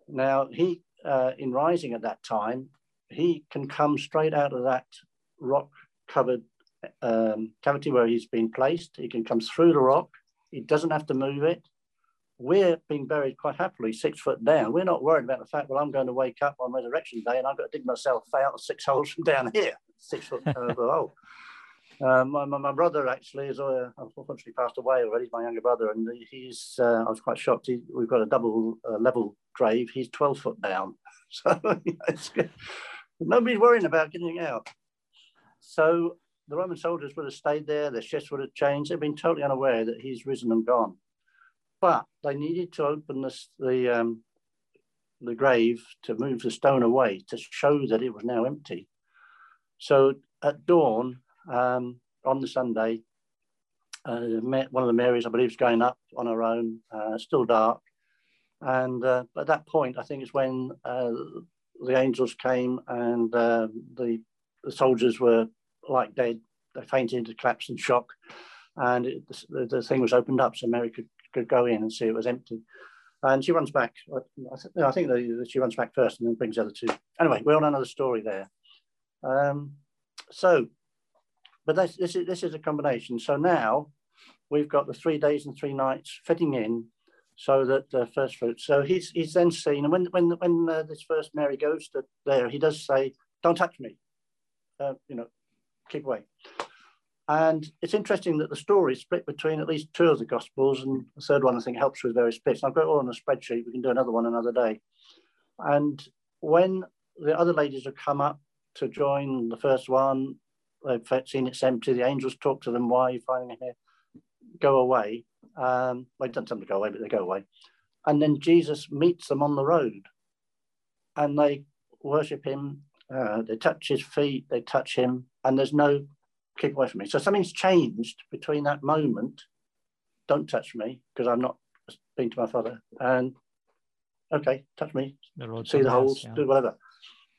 Now, he, uh, in rising at that time, he can come straight out of that rock covered um, cavity where he's been placed. He can come through the rock. He doesn't have to move it. We're being buried quite happily six foot down. We're not worried about the fact, well, I'm going to wake up on resurrection day and I've got to dig myself out six holes from down here, six foot uh, below. Um, my, my, brother actually is uh, unfortunately passed away already. My younger brother, and he's uh, I was quite shocked. He, we've got a double uh, level grave. He's 12 foot down, so nobody's worrying about getting out. So the Roman soldiers would have stayed there. Their shifts would have changed. They've been totally unaware that he's risen and gone. But they needed to open this, the um, the grave to move the stone away to show that it was now empty. So at dawn, um, on the Sunday. Uh, one of the Marys, I believe, is going up on her own, uh, still dark. And uh, at that point, I think it's when uh, the angels came and uh, the, the, soldiers were like dead. They fainted, collapsed in shock. And it, the, the, thing was opened up so Mary could, could go in and see it was empty. And she runs back. I, think she runs back first and then brings the other two. Anyway, we're on another story there. Um, so but this, this, is, this is a combination. So now we've got the three days and three nights fitting in so that the first fruit. So he's, he's then seen, and when, when, when uh, this first Mary goes to there, he does say, don't touch me, uh, you know, keep away. And it's interesting that the story is split between at least two of the Gospels, and the third one I think helps with various bits. I've got it all on a spreadsheet. We can do another one another day. And when the other ladies have come up to join the first one, they've seen it's empty. The angels talk to them. Why are you finding it here? Go away. Um, well, don't tell them to go away, but they go away. And then Jesus meets them on the road and they worship him. Uh, they touch his feet, they touch him, and there's no keep away from me. So something's changed between that moment. Don't touch me because I'm not being to my father. And okay, touch me, see the holes, yeah. do whatever.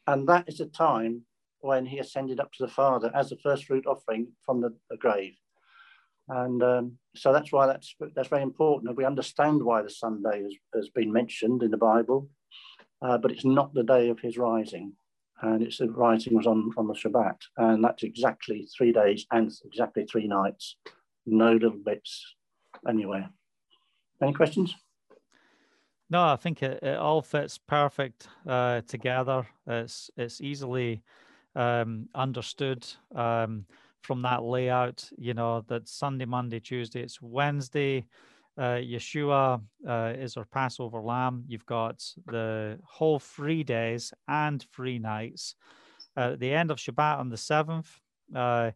And that is the time when he ascended up to the Father as the first fruit offering from the, the grave. And um, so that's why that's that's very important. that we understand why the Sunday has, has been mentioned in the Bible, uh, but it's not the day of his rising. And it's the rising was on, on the Shabbat. And that's exactly three days and exactly three nights. No little bits anywhere. Any questions? No, I think it, it all fits perfect uh, together. It's it's easily um, understood um, from that layout, you know, that Sunday, Monday, Tuesday, it's Wednesday. Uh, Yeshua uh, is our Passover lamb. You've got the whole three days and three nights. Uh, at the end of Shabbat on the seventh, uh,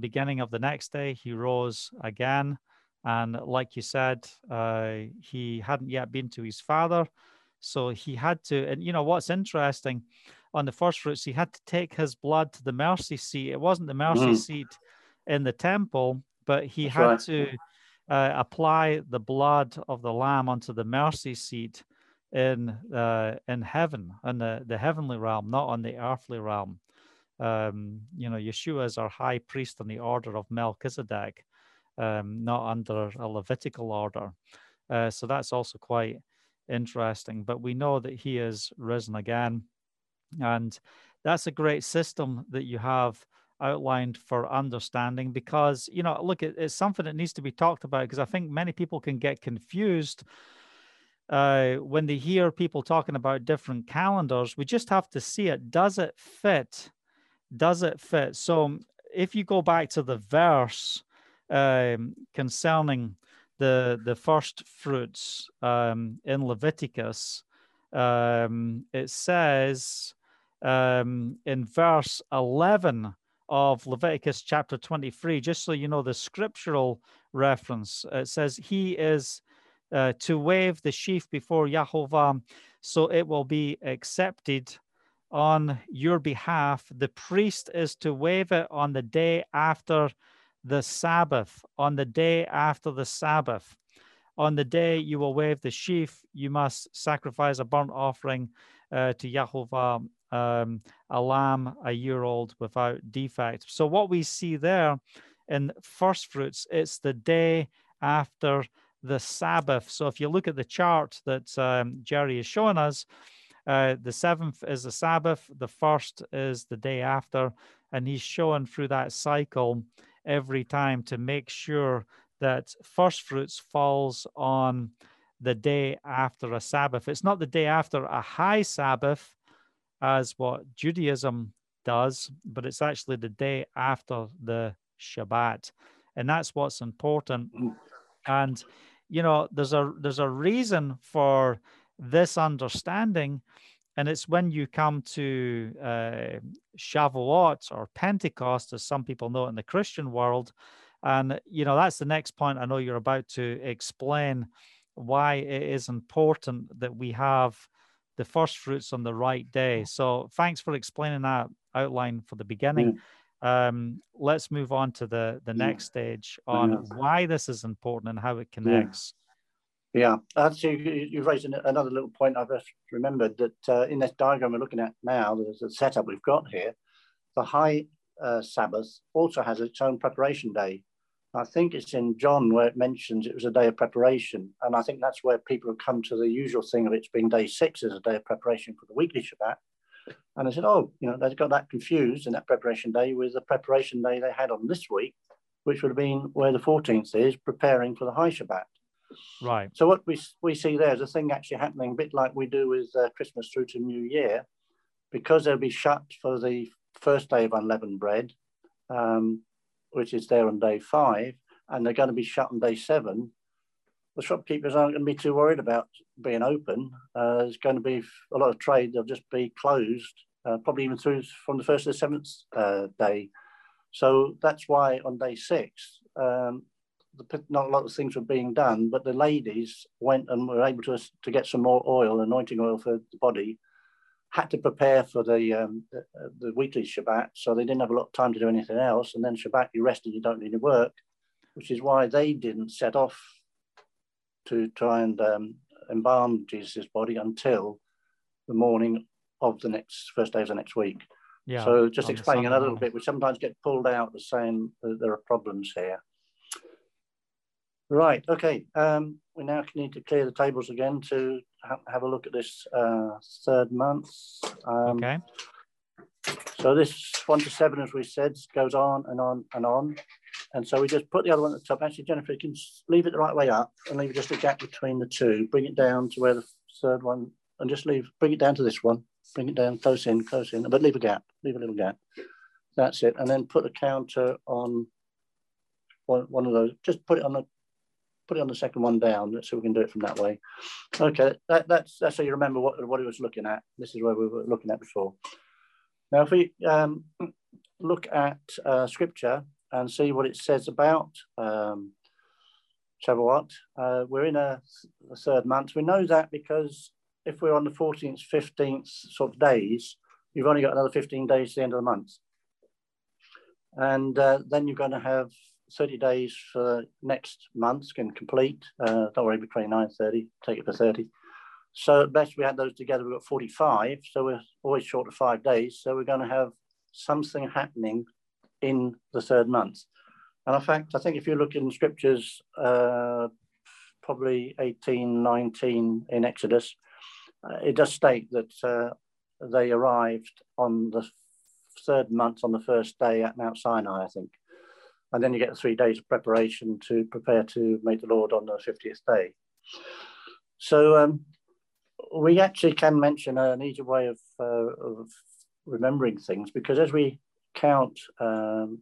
beginning of the next day, he rose again. And like you said, uh, he hadn't yet been to his father. So he had to, and you know what's interesting, on the first fruits, he had to take his blood to the mercy seat. It wasn't the mercy mm. seat in the temple, but he That's had right. to uh, apply the blood of the lamb onto the mercy seat in uh, in heaven, in the, the heavenly realm, not on the earthly realm. Um, you know, Yeshua is our high priest in the order of Melchizedek. um, not under a Levitical order. Uh, so that's also quite interesting. But we know that he is risen again. And that's a great system that you have outlined for understanding because, you know, look, it's something that needs to be talked about because I think many people can get confused. Uh, when they hear people talking about different calendars, we just have to see it. Does it fit? Does it fit? So, if you go back to the verse um, concerning the the first fruits um, in Leviticus, um, it says um, in verse 11 of Leviticus chapter 23, just so you know the scriptural reference, it says, He is uh, to wave the sheaf before Yahovah, so it will be accepted on your behalf. The priest is to wave it on the day after the Sabbath, on the day after the Sabbath. On the day you will wave the sheaf, you must sacrifice a burnt offering uh, to Yahovah, um, a lamb a year old without defect. So, what we see there in first fruits, it's the day after the Sabbath. So, if you look at the chart that um, Jerry is showing us, uh, the seventh is the Sabbath, the first is the day after, and he's showing through that cycle every time to make sure that first fruits falls on the day after a Sabbath. It's not the day after a high Sabbath, as what Judaism does, but it's actually the day after the Shabbat. And that's what's important. And you know, there's a there's a reason for this understanding, and it's when you come to uh, Shavuot or Pentecost, as some people know it in the Christian world, and you know that's the next point I know you're about to explain why it is important that we have the first fruits on the right day. So thanks for explaining that outline for the beginning. Yeah. Um, let's move on to the the next stage on yeah. why this is important and how it connects. Yeah, actually, you've raised another little point I've just remembered that uh, in this diagram we're looking at now, there's a setup we've got here. The high uh, Sabbath also has its own preparation day. I think it's in John where it mentions it was a day of preparation. And I think that's where people have come to the usual thing of it's being day six as a day of preparation for the weekly Shabbat. And I said, oh, you know, they've got that confused in that preparation day with the preparation day they had on this week, which would have been where the 14th is, preparing for the high Shabbat. Right. So what we, we see there is a thing actually happening a bit like we do with uh, Christmas through to New Year, because they'll be shut for the first day of unleavened bread. Um, which is there on day five, and they're going to be shut on day seven, the shopkeepers aren't going to be too worried about being open. Uh, there's going to be a lot of trade; they'll just be closed, uh, probably even through from the first to the seventh uh, day. So that's why on day six, um, the, not a lot of things were being done, but the ladies went and were able to to get some more oil, anointing oil for the body, had to prepare for the, um, the, uh, the weekly Shabbat, so they didn't have a lot of time to do anything else. And then Shabbat, you rest and you don't need to work, which is why they didn't set off to try and um, embalm Jesus' body until the morning of the next first day of the next week. Yeah, so just explaining another little bit, we sometimes get pulled out as saying that there are problems here. Right, okay. Um, we now need to clear the tables again to ha have a look at this uh, third month. Um, okay. So this one to seven, as we said, goes on and on and on. And so we just put the other one at the top. Actually, Jennifer, you can leave it the right way up and leave just a gap between the two. Bring it down to where the third one, and just leave, bring it down to this one. Bring it down close in, close in, but leave a gap, leave a little gap. That's it. And then put a counter on one, one of those, just put it on the put it on the second one down so we can do it from that way. Okay, that, that's, that's so you remember what, what he was looking at. This is where we were looking at before. Now, if we um, look at uh, scripture and see what it says about um, Shavuot, uh, we're in a, a, third month. We know that because if we're on the 14th, 15th sort of days, you've only got another 15 days to the end of the month. And uh, then you're going to have 30 days for next month can complete. Uh, don't worry, between 9 30, take it for 30. So at best we had those together, we've got 45. So we're always short of five days. So we're going to have something happening in the third month. And in fact, I think if you look in scriptures, uh, probably 18, 19 in Exodus, uh, it does state that uh, they arrived on the third month on the first day at Mount Sinai, I think. And then you get three days of preparation to prepare to meet the Lord on the 50th day. So um, we actually can mention an easy way of, uh, of remembering things because as we count um,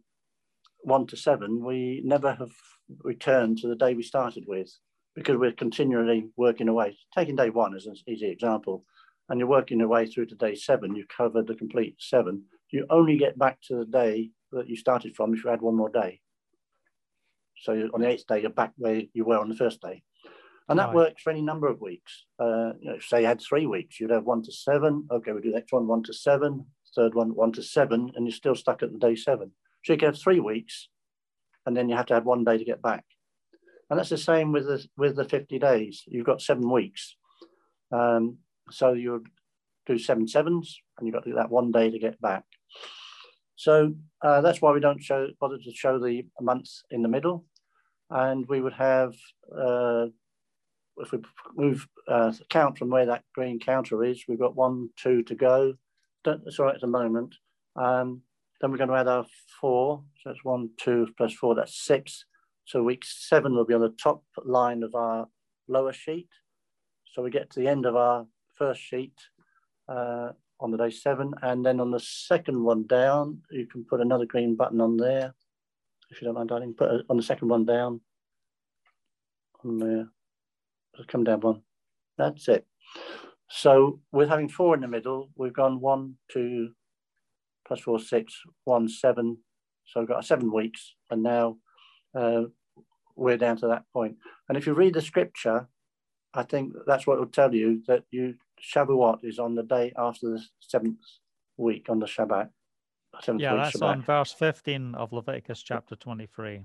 one to seven, we never have returned to the day we started with because we're continually working away. Taking day one as an easy example, and you're working your way through to day seven, you've covered the complete seven. You only get back to the day that you started from if you add one more day. So on the eighth day, you're back where you were on the first day. And that right. works for any number of weeks. Uh, you know, say you had three weeks, you'd have one to seven. Okay, we do the next one, one to seven, third one, one to seven, and you're still stuck at the day seven. So you can have three weeks, and then you have to have one day to get back. And that's the same with the, with the 50 days. You've got seven weeks. Um, so you do seven sevens, and you've got to do that one day to get back. So uh, that's why we don't show bother to show the months in the middle. And we would have, uh, if we move uh, count from where that green counter is, we've got one, two to go. All right at the moment. Um, then we're going to add our four. So that's one, two plus four, that's six. So week seven will be on the top line of our lower sheet. So we get to the end of our first sheet uh, on the day seven. And then on the second one down, you can put another green button on there. If you don't mind, darling, put it on the second one down. On there, come down one. That's it. So with having four in the middle, we've gone one, two, plus four, six, one, seven. So we've got seven weeks, and now uh, we're down to that point. And if you read the scripture, I think that's what will tell you that you Shavuot is on the day after the seventh week on the Shabbat. Yeah, that's Shabbat. on verse 15 of Leviticus chapter 23.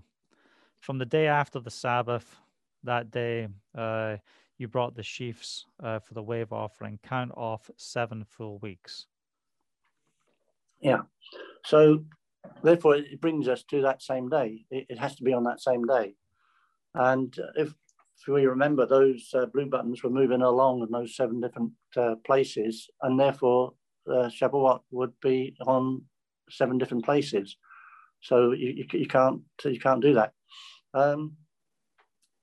From the day after the Sabbath, that day, uh, you brought the sheaves uh, for the wave offering. Count off seven full weeks. Yeah. So, therefore, it brings us to that same day. It, it has to be on that same day. And if if we remember, those uh, blue buttons were moving along in those seven different uh, places, and therefore uh, would be on seven different places. So you, you, you can't you can't do that. Um,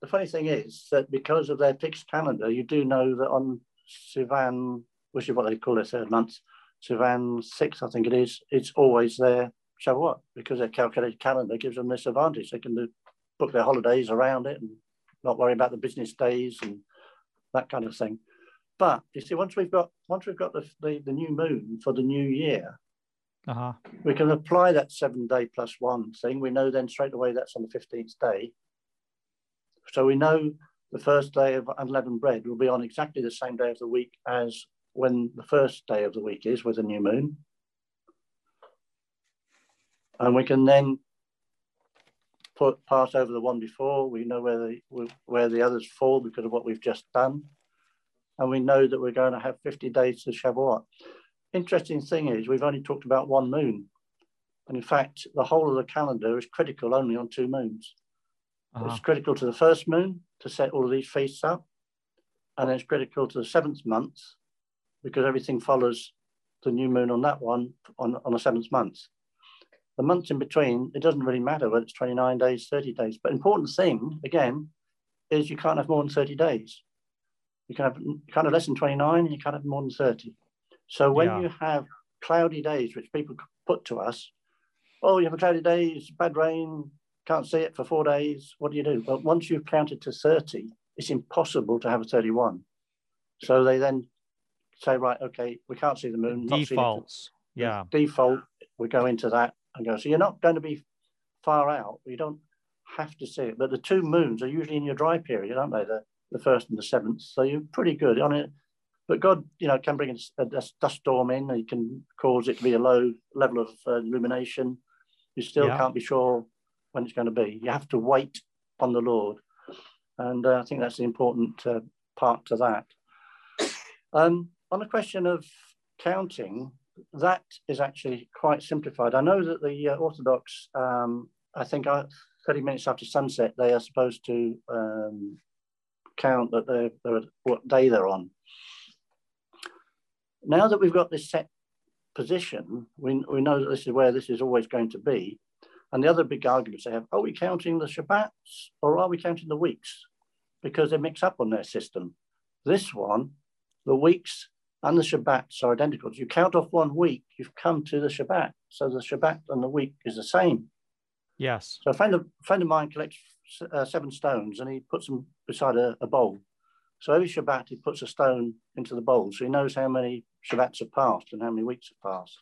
the funny thing is that because of their fixed calendar, you do know that on Sivan, which is what they call their third month, Sivan six, I think it is, it's always their Shavuot because their calculated calendar gives them this advantage. They can do, book their holidays around it and not worrying about the business days and that kind of thing. But you see, once we've got once we've got the the, the new moon for the new year, uh-huh. we can apply that seven day plus one thing. We know then straight away that's on the fifteenth day. So we know the first day of unleavened bread will be on exactly the same day of the week as when the first day of the week is with the new moon. And we can then put pass over the one before. We know where the where the others fall because of what we've just done, and we know that we're going to have 50 days to Shavuot. Interesting thing is we've only talked about one moon, and in fact the whole of the calendar is critical only on two moons. Uh-huh. It's critical to the first moon to set all of these feasts up, and it's critical to the seventh month because everything follows the new moon on that one on, on the seventh month. The months in between, it doesn't really matter whether it's 29 days, 30 days. But important thing, again, is you can't have more than 30 days. You can have you can't have less than 29 and you can't have more than 30. So when yeah. you have cloudy days, which people put to us, oh, you have a cloudy day, it's bad rain, can't see it for four days. What do you do? Well, once you've counted to 30, it's impossible to have a 31. So they then say, right, okay, we can't see the moon. Defaults. Yeah. Default, we go into that and go. So you're not going to be far out. You don't have to see it. But the two moons are usually in your dry period, aren't they? The, the first and the seventh. So you're pretty good on it. But God, you know, can bring a, a dust storm in. He can cause it to be a low level of uh, illumination. You still yeah. can't be sure when it's going to be. You have to wait on the Lord. And uh, I think that's the important uh, part to that. Um, on the question of counting, that is actually quite simplified. I know that the uh, Orthodox, um, I think uh, 30 minutes after sunset, they are supposed to um, count that they're, they're, what day they're on. Now that we've got this set position, we, we know that this is where this is always going to be. And the other big arguments they have, are we counting the Shabbats or are we counting the weeks? Because they mix up on their system. This one, the weeks and the Shabbats are identical. If you count off one week, you've come to the Shabbat. So the Shabbat and the week is the same. Yes. So a friend of, a friend of mine collects uh, seven stones and he puts them beside a, a, bowl. So every Shabbat he puts a stone into the bowl. So he knows how many Shabbats have passed and how many weeks have passed.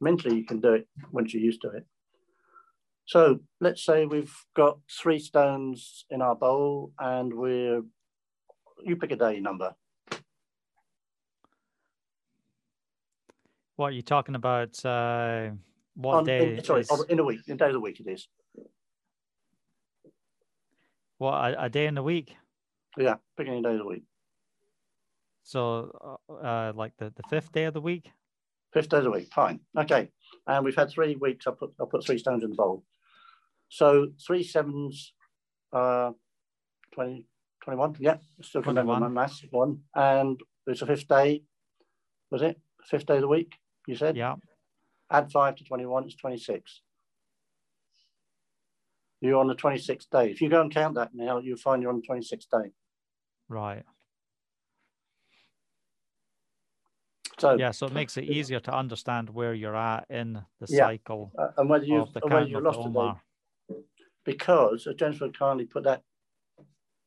Mentally, you can do it once you're used to it. So let's say we've got three stones in our bowl and we're, you pick a day number. What are you talking about? Uh, what On, day? In, sorry, is... in a week, in a day of the week it is. What, a, a day in the week? Yeah, a day of the week. So, uh, uh, like the, the fifth day of the week? Fifth day of the week, fine. Okay. And we've had three weeks. I'll put, I'll put three stones in the bowl. So three sevens, uh, 20, 21. Yeah, still remember my maths one. And it's a fifth day. Was it? Fifth day of the week, you said? Yeah. Add five to 21, it's 26. You're on the 26th day. If you go and count that now, you'll find you're on the 26th day. Right. So yeah, so it makes it easier to understand where you're at in the yeah. cycle. Uh, and whether you've, whether you lost a day because a gentleman kindly put that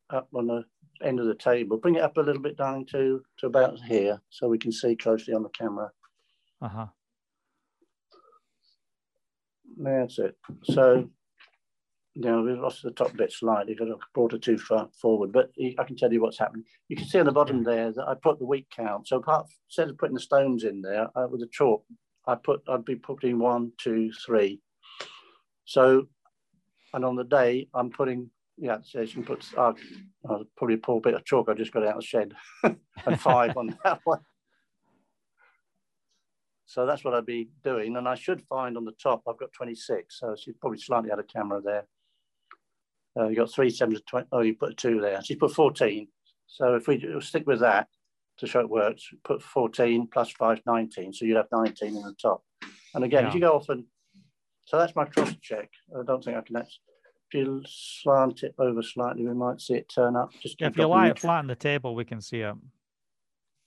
up on the end of the table. Bring it up a little bit down to, to about here so we can see closely on the camera. Uh-huh. That's it. So, you know, we've lost the top bit slightly because I brought it too far forward, but I can tell you what's happening. You can see on the bottom there that I put the week count. So apart, instead of putting the stones in there uh, with the chalk, I put, I'd be putting one, two, three. So and on the day, I'm putting, yeah, so you can put, uh, uh, probably pull a poor bit of chalk I just got out of the shed, and five on that one. So that's what I'd be doing. And I should find on the top, I've got 26. So she's probably slightly out of camera there. Uh, you got three sevens, 20, oh, you put a two there. She's put 14. So if we stick with that to show it works, put 14 plus five, 19. So you'd have 19 in the top. And again, yeah. if you go off and so that's my cross check. I don't think I can actually, if you slant it over slightly, we might see it turn up. Just yeah, if you lie it flat on the table, we can see it.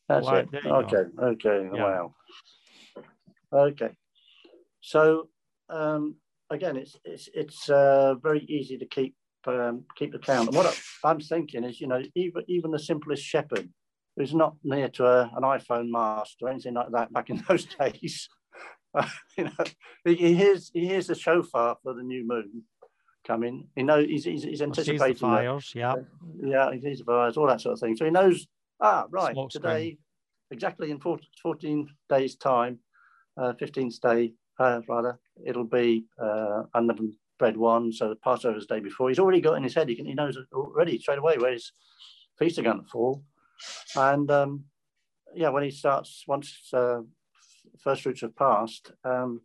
That's it. Okay, go. okay, yeah. wow. Okay. So um, again, it's it's it's uh, very easy to keep um, keep the count. And what I, am thinking is, you know, even even the simplest shepherd who's not near to a, an iPhone mast or anything like that back in those days, you know, he, hears he hears the shofar for the new moon coming. He knows he's he's, he's anticipating the fires. That, yeah, yeah, he sees the fires, all that sort of thing. So he knows. Ah, right. Smoke today, screen. exactly in 14, 14 days' time, uh, 15th day uh, rather, it'll be uh, unleavened bread one. So the Passover's day before. He's already got in his head. He can, he knows already straight away where his feast are going to fall, and um, yeah, when he starts once uh, first fruits have passed, um,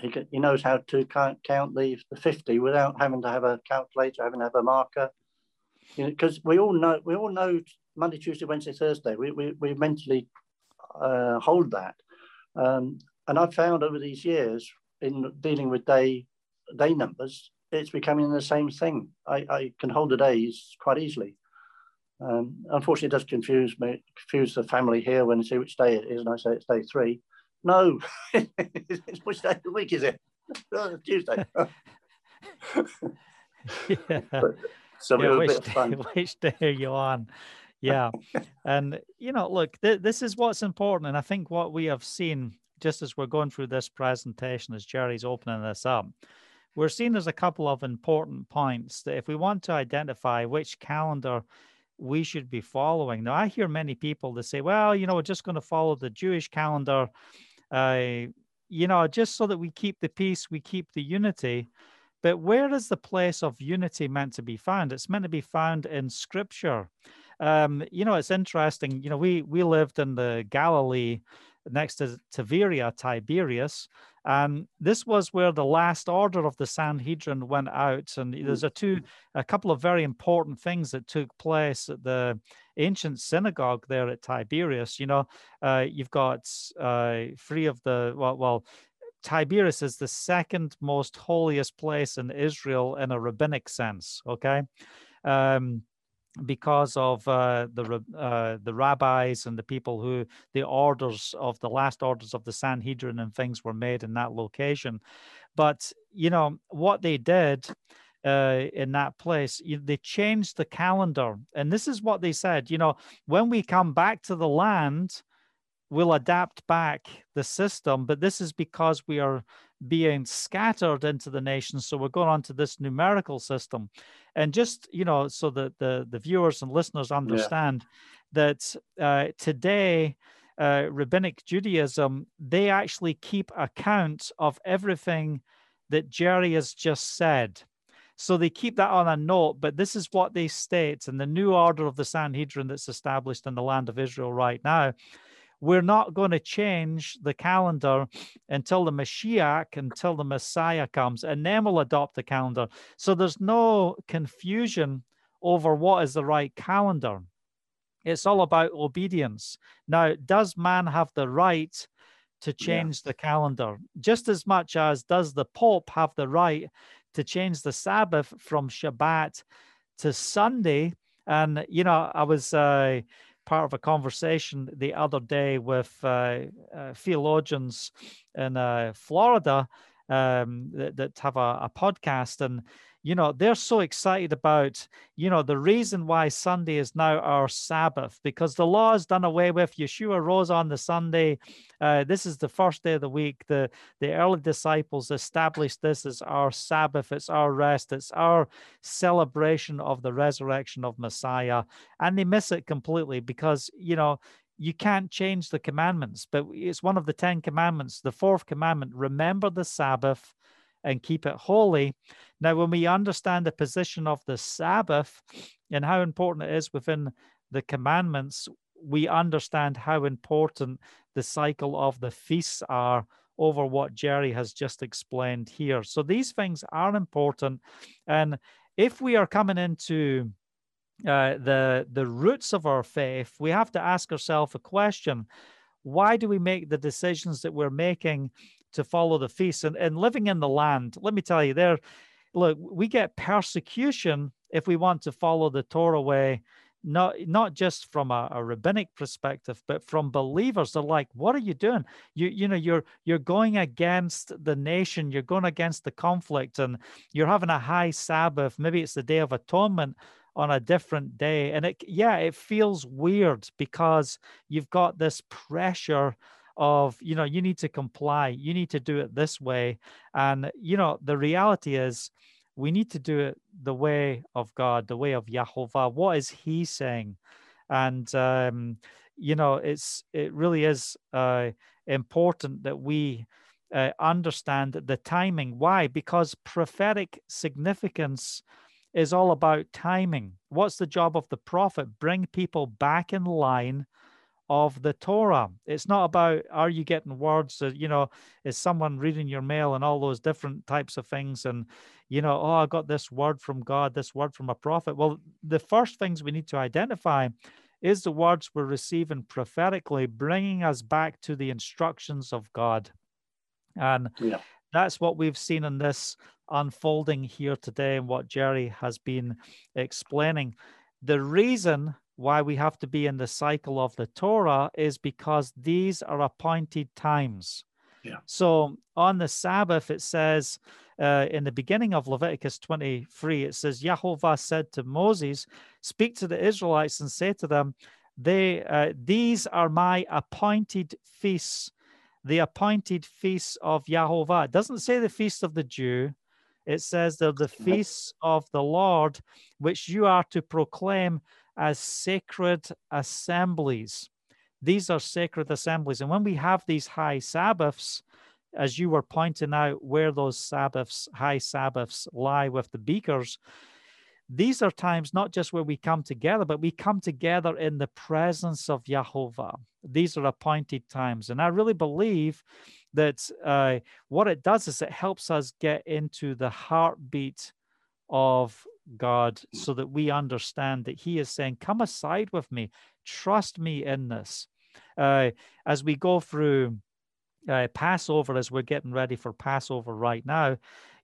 he, can, he knows how to count, count the, the 50 without having to have a calculator, having to have a marker. Because you know, we all know we all know Monday, Tuesday, Wednesday, Thursday. We, we, we mentally uh, hold that. Um, and I've found over these years in dealing with day day numbers, it's becoming the same thing. I, I can hold the days quite easily. Um, unfortunately, it does confuse me, confuse the family here when they see which day it is, and I say it's day three. No, it's which day of the week is it? Oh, Tuesday. yeah. But, so yeah, which, day, which day are you on? Yeah, and you know, look, th- this is what's important, and I think what we have seen just as we're going through this presentation, as Jerry's opening this up, we're seeing there's a couple of important points that if we want to identify which calendar we should be following. Now, I hear many people that say, well, you know, we're just going to follow the Jewish calendar, uh, you know, just so that we keep the peace, we keep the unity. But where is the place of unity meant to be found? It's meant to be found in Scripture. Um, you know, it's interesting. You know, we we lived in the Galilee next to Tiberia, Tiberias, And this was where the last order of the Sanhedrin went out. And there's a two, a couple of very important things that took place at the ancient synagogue there at Tiberias. You know, uh, you've got uh, three of the well, well, Tiberias is the second most holiest place in Israel in a rabbinic sense. Okay. Um, because of uh, the uh, the rabbis and the people who the orders of the last orders of the Sanhedrin and things were made in that location. But you know what they did uh, in that place, they changed the calendar, and this is what they said. You know, when we come back to the land, we'll adapt back the system, but this is because we are being scattered into the nations. So we're going on to this numerical system. And just, you know, so that the, the viewers and listeners understand yeah. that uh, today, uh, rabbinic Judaism, they actually keep account of everything that Jerry has just said. So they keep that on a note, but this is what they state in the new order of the Sanhedrin that's established in the land of Israel right now we're not going to change the calendar until the Mashiach, until the Messiah comes, and then we'll adopt the calendar. So there's no confusion over what is the right calendar. It's all about obedience. Now, does man have the right to change yeah. the calendar? Just as much as does the Pope have the right to change the Sabbath from Shabbat to Sunday? And, you know, I was. Uh, part of a conversation the other day with uh, uh, theologians in uh, Florida um, that, that, have a, a, podcast, and you know they're so excited about you know the reason why sunday is now our sabbath because the law is done away with. Yeshua rose on the sunday. Uh, this is the first day of the week. The the early disciples established this as our sabbath. It's our rest. It's our celebration of the resurrection of messiah. And they miss it completely because you know you can't change the commandments but it's one of the 10 commandments. The fourth commandment remember the sabbath and keep it holy. Now, when we understand the position of the Sabbath and how important it is within the commandments, we understand how important the cycle of the feasts are over what Jerry has just explained here. So these things are important. And if we are coming into uh, the the roots of our faith, we have to ask ourselves a question: Why do we make the decisions that we're making to follow the feast and, and living in the land. Let me tell you, there, look, we get persecution if we want to follow the Torah way, not not just from a, a, rabbinic perspective, but from believers. They're like, what are you doing? You you know, you're you're going against the nation, you're going against the conflict, and you're having a high Sabbath. Maybe it's the day of atonement on a different day. And it yeah, it feels weird because you've got this pressure of you know you need to comply you need to do it this way. And you know the reality is we need to do it the way of god the way of Yahovah. what is he saying? And um you know it's it really is uh important that we uh, understand the timing. Why? Because prophetic significance is all about timing. What's the job of the prophet? Bring people back in line of the Torah. It's not about are you getting words, uh, you know, is someone reading your mail and all those different types of things. And, you know, oh, I got this word from God, this word from a prophet. Well, the first things we need to identify is the words we're receiving prophetically, bringing us back to the instructions of God. And yeah. that's what we've seen in this unfolding here today and what Jerry has been explaining. The reason why we have to be in the cycle of the Torah is because these are appointed times. Yeah. So on the Sabbath, it says uh, in the beginning of Leviticus 23, it says, Yahovah said to Moses, Speak to the Israelites and say to them, they, uh, These are my appointed feasts, the appointed feasts of Yahovah. It doesn't say the feast of the Jew, it says they're the feasts of the Lord, which you are to proclaim as sacred assemblies. These are sacred assemblies. And when we have these high Sabbaths, as you were pointing out, where those Sabbaths, high Sabbaths lie with the beakers, these are times not just where we come together, but we come together in the presence of Jehovah. These are appointed times. And I really believe that uh, what it does is it helps us get into the heartbeat of God so that we understand that He is saying, Come aside with me, trust me in this. Uh, as we go through uh, Passover, as we're getting ready for Passover right now,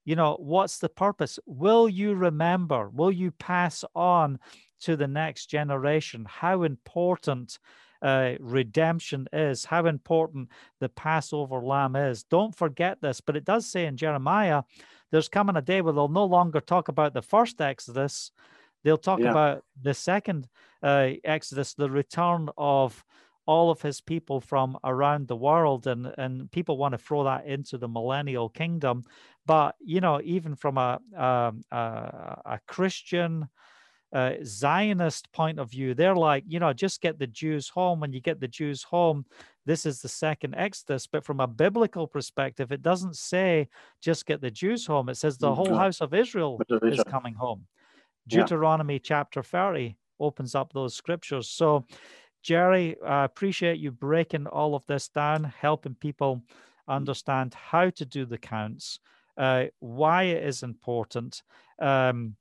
you know, what's the purpose? Will you remember? Will you pass on to the next generation how important uh, redemption is, how important the Passover lamb is? Don't forget this. But it does say in Jeremiah, there's coming a day where they'll no longer talk about the first Exodus. They'll talk yeah. about the second uh, Exodus, the return of all of his people from around the world and and people want to throw that into the millennial kingdom but you know even from a um, a, a christian uh, Zionist point of view, they're like, you know, just get the Jews home. When you get the Jews home, this is the second Exodus. But from a biblical perspective, it doesn't say just get the Jews home. It says the mm, whole house of Israel is coming home. Deuteronomy yeah. chapter 30 opens up those scriptures. So Jerry, I appreciate you breaking all of this down, helping people understand how to do the counts, uh, why it is important. Um,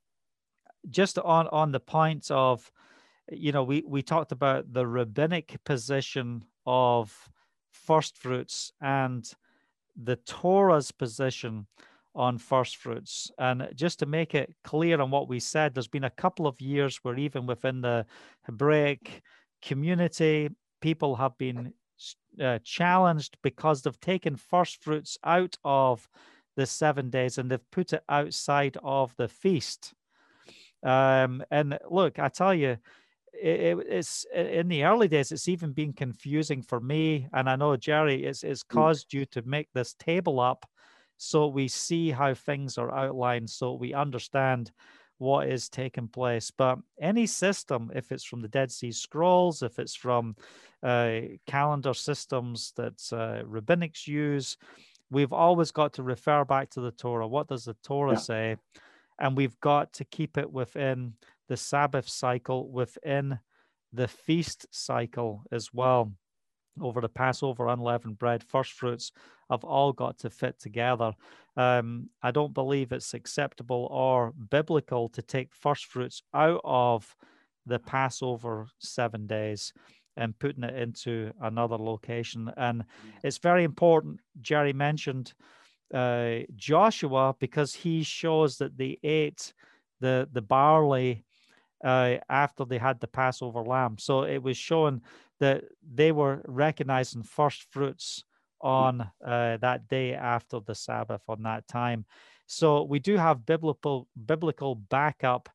just on on the point of, you know, we we talked about the rabbinic position of first fruits and the Torah's position on first fruits. And just to make it clear on what we said, there's been a couple of years where even within the Hebraic community. People have been uh, challenged because they've taken first fruits out of the seven days and they've put it outside of the feast. Um, and look, I tell you, it, it's in the early days, it's even been confusing for me. And I know Jerry, it's, it's mm. caused you to make this table up so we see how things are outlined, so we understand what is taking place. But any system, if it's from the Dead Sea Scrolls, if it's from uh, calendar systems that uh, rabbinics use, we've always got to refer back to the Torah. What does the Torah yeah. say? And we've got to keep it within the Sabbath cycle, within the feast cycle as well over the Passover unleavened bread, first fruits have all got to fit together. Um, I don't believe it's acceptable or biblical to take first fruits out of the Passover seven days and putting it into another location. And it's very important. Jerry mentioned uh, Joshua because he shows that they ate the the barley uh, after they had the Passover lamb. So it was showing that they were recognizing first fruits on uh, that day after the Sabbath on that time. So we do have biblical biblical backup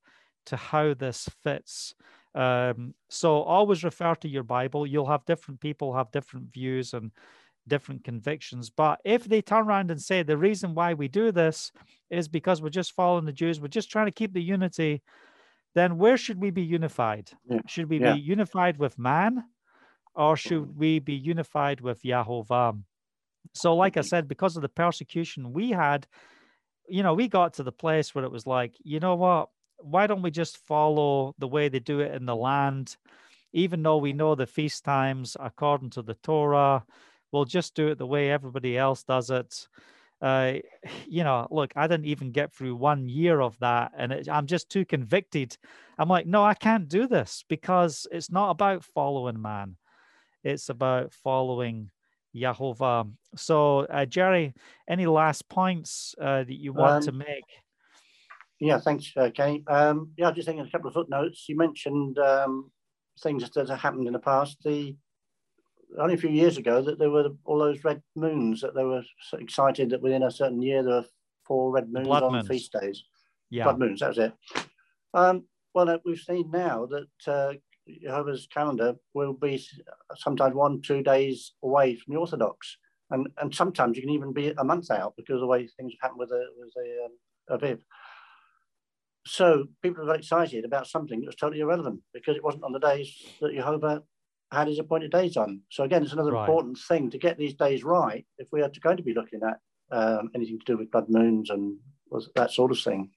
to how this fits. Um, so always refer to your Bible. You'll have different people have different views and different convictions. But if they turn around and say the reason why we do this is because we're just following the Jews, we're just trying to keep the unity, then where should we be unified? Yeah. Should we yeah. be unified with man or should mm. we be unified with Yahovah? So, like I mm-hmm. said, because of the persecution we had, you know, we got to the place where it was like, you know what? Why don't we just follow the way they do it in the land? Even though we know the feast times according to the Torah, we'll just do it the way everybody else does it. Uh, you know, look, I didn't even get through one year of that, and it, I'm just too convicted. I'm like, no, I can't do this because it's not about following man it's about following Yahovah. So, uh, Jerry, any last points uh, that you want um, to make? Yeah, thanks, uh, Kenny. Um, yeah, I just thinking a couple of footnotes. You mentioned um, things that have happened in the past. The only a few years ago that there were all those red moons that they were so excited that within a certain year there were four red moons Blood on moons. feast days. Yeah, blood moons. That was it. Um, well, uh, we've seen now that uh, Jehovah's calendar will be sometimes one, two days away from the Orthodox. And, and sometimes you can even be a month out because of the way things happen with a, with a, um, Aviv. So people are excited about something that was totally irrelevant because it wasn't on the days that Jehovah had his appointed days on. So again, it's another right. important thing to get these days right if we are going to be looking at um, anything to do with blood moons and that sort of thing.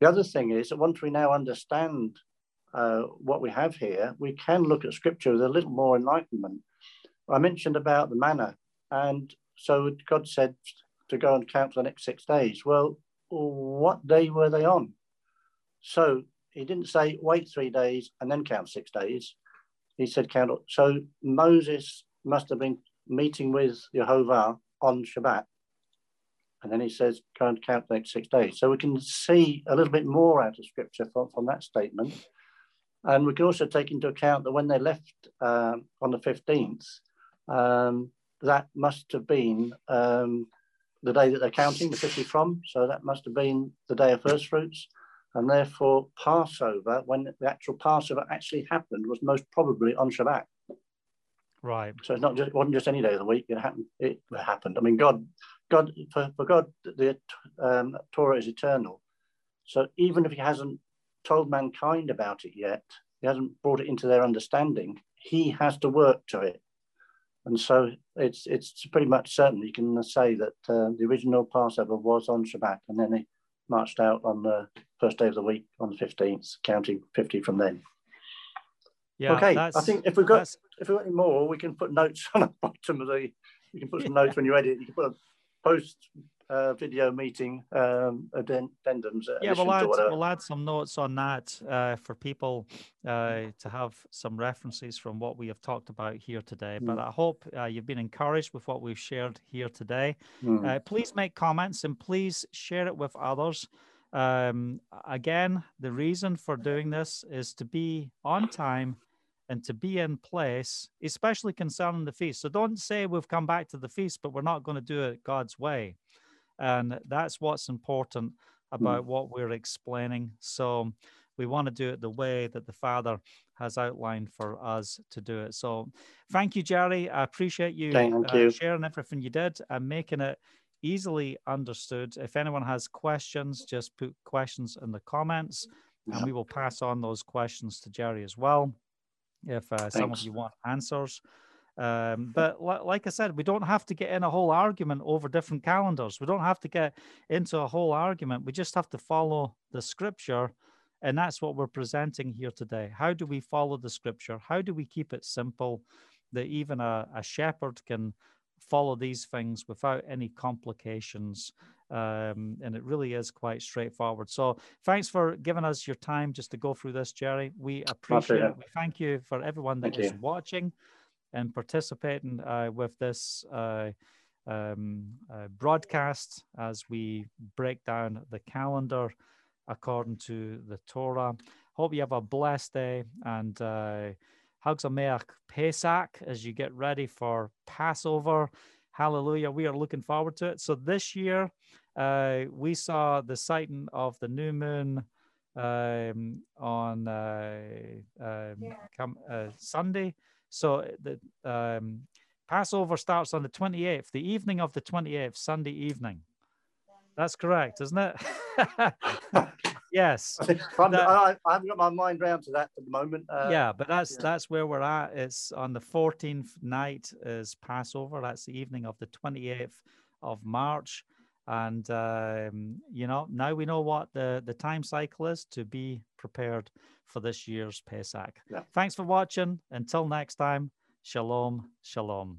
The other thing is that once we now understand uh, what we have here, we can look at scripture with a little more enlightenment. I mentioned about the manna, and so God said to go and count for the next six days. Well, what day were they on? So he didn't say wait three days and then count six days. He said count. So Moses must have been meeting with Jehovah on Shabbat. And then he says, go and count the next six days. So we can see a little bit more out of scripture from, from that statement. And we can also take into account that when they left um, on the 15th, um, that must have been um, the day that they're counting the 50 from. So that must have been the day of first fruits. And therefore, Passover, when the actual Passover actually happened, was most probably on Shabbat. Right. So it's not just it wasn't just any day of the week. It happened. It happened. I mean, God, God, for, for God, the um, Torah is eternal. So even if He hasn't told mankind about it yet, He hasn't brought it into their understanding. He has to work to it. And so it's it's pretty much certain you can say that uh, the original Passover was on Shabbat, and then he marched out on the first day of the week on the fifteenth, counting fifty from then. Yeah. Okay. I think if we've got if we've got any more, we can put notes on the bottom of the. You can put some notes when you edit. You can put a post uh, video meeting um, addendums. Yeah, we'll add, we'll add some notes on that uh, for people uh, to have some references from what we have talked about here today. Mm. But I hope uh, you've been encouraged with what we've shared here today. Mm. please make comments and please share it with others. Um, again, the reason for doing this is to be on time and to be in place, especially concerning the feast. So don't say we've come back to the feast, but we're not going to do it God's way. And that's what's important about mm. what we're explaining. So we want to do it the way that the Father has outlined for us to do it. So thank you, Jerry. I appreciate you, uh, you. sharing everything you did and making it easily understood. If anyone has questions, just put questions in the comments and we will pass on those questions to Jerry as well if uh, some of you want answers. Um, but like I said, we don't have to get in a whole argument over different calendars. We don't have to get into a whole argument. We just have to follow the scripture. And that's what we're presenting here today. How do we follow the scripture? How do we keep it simple that even a, a shepherd can follow these things without any complications? Um, and it really is quite straightforward. So thanks for giving us your time just to go through this, Jerry. We appreciate it. We thank you for everyone that thank is you. watching and participating uh, with this uh, um, uh, broadcast as we break down the calendar according to the Torah. Hope you have a blessed day and uh, Hag Sameach Pesach as you get ready for Passover. Hallelujah. We are looking forward to it. So this year, uh, we saw the sighting of the new moon um, on uh, um, yeah. uh, Sunday. So uh, the um, Passover starts on the 28th, the evening of the 28th, Sunday evening. That's correct, isn't it? yes. that, I, I, haven't got my mind round to that at the moment. Uh, yeah, but that's yeah. that's where we're at. It's on the 14th night is Passover. That's the evening of the 28th of March. And um, you know, now we know what the the time cycle is to be prepared for this year's Pesach. Yeah. Thanks for watching. Until next time, shalom, shalom.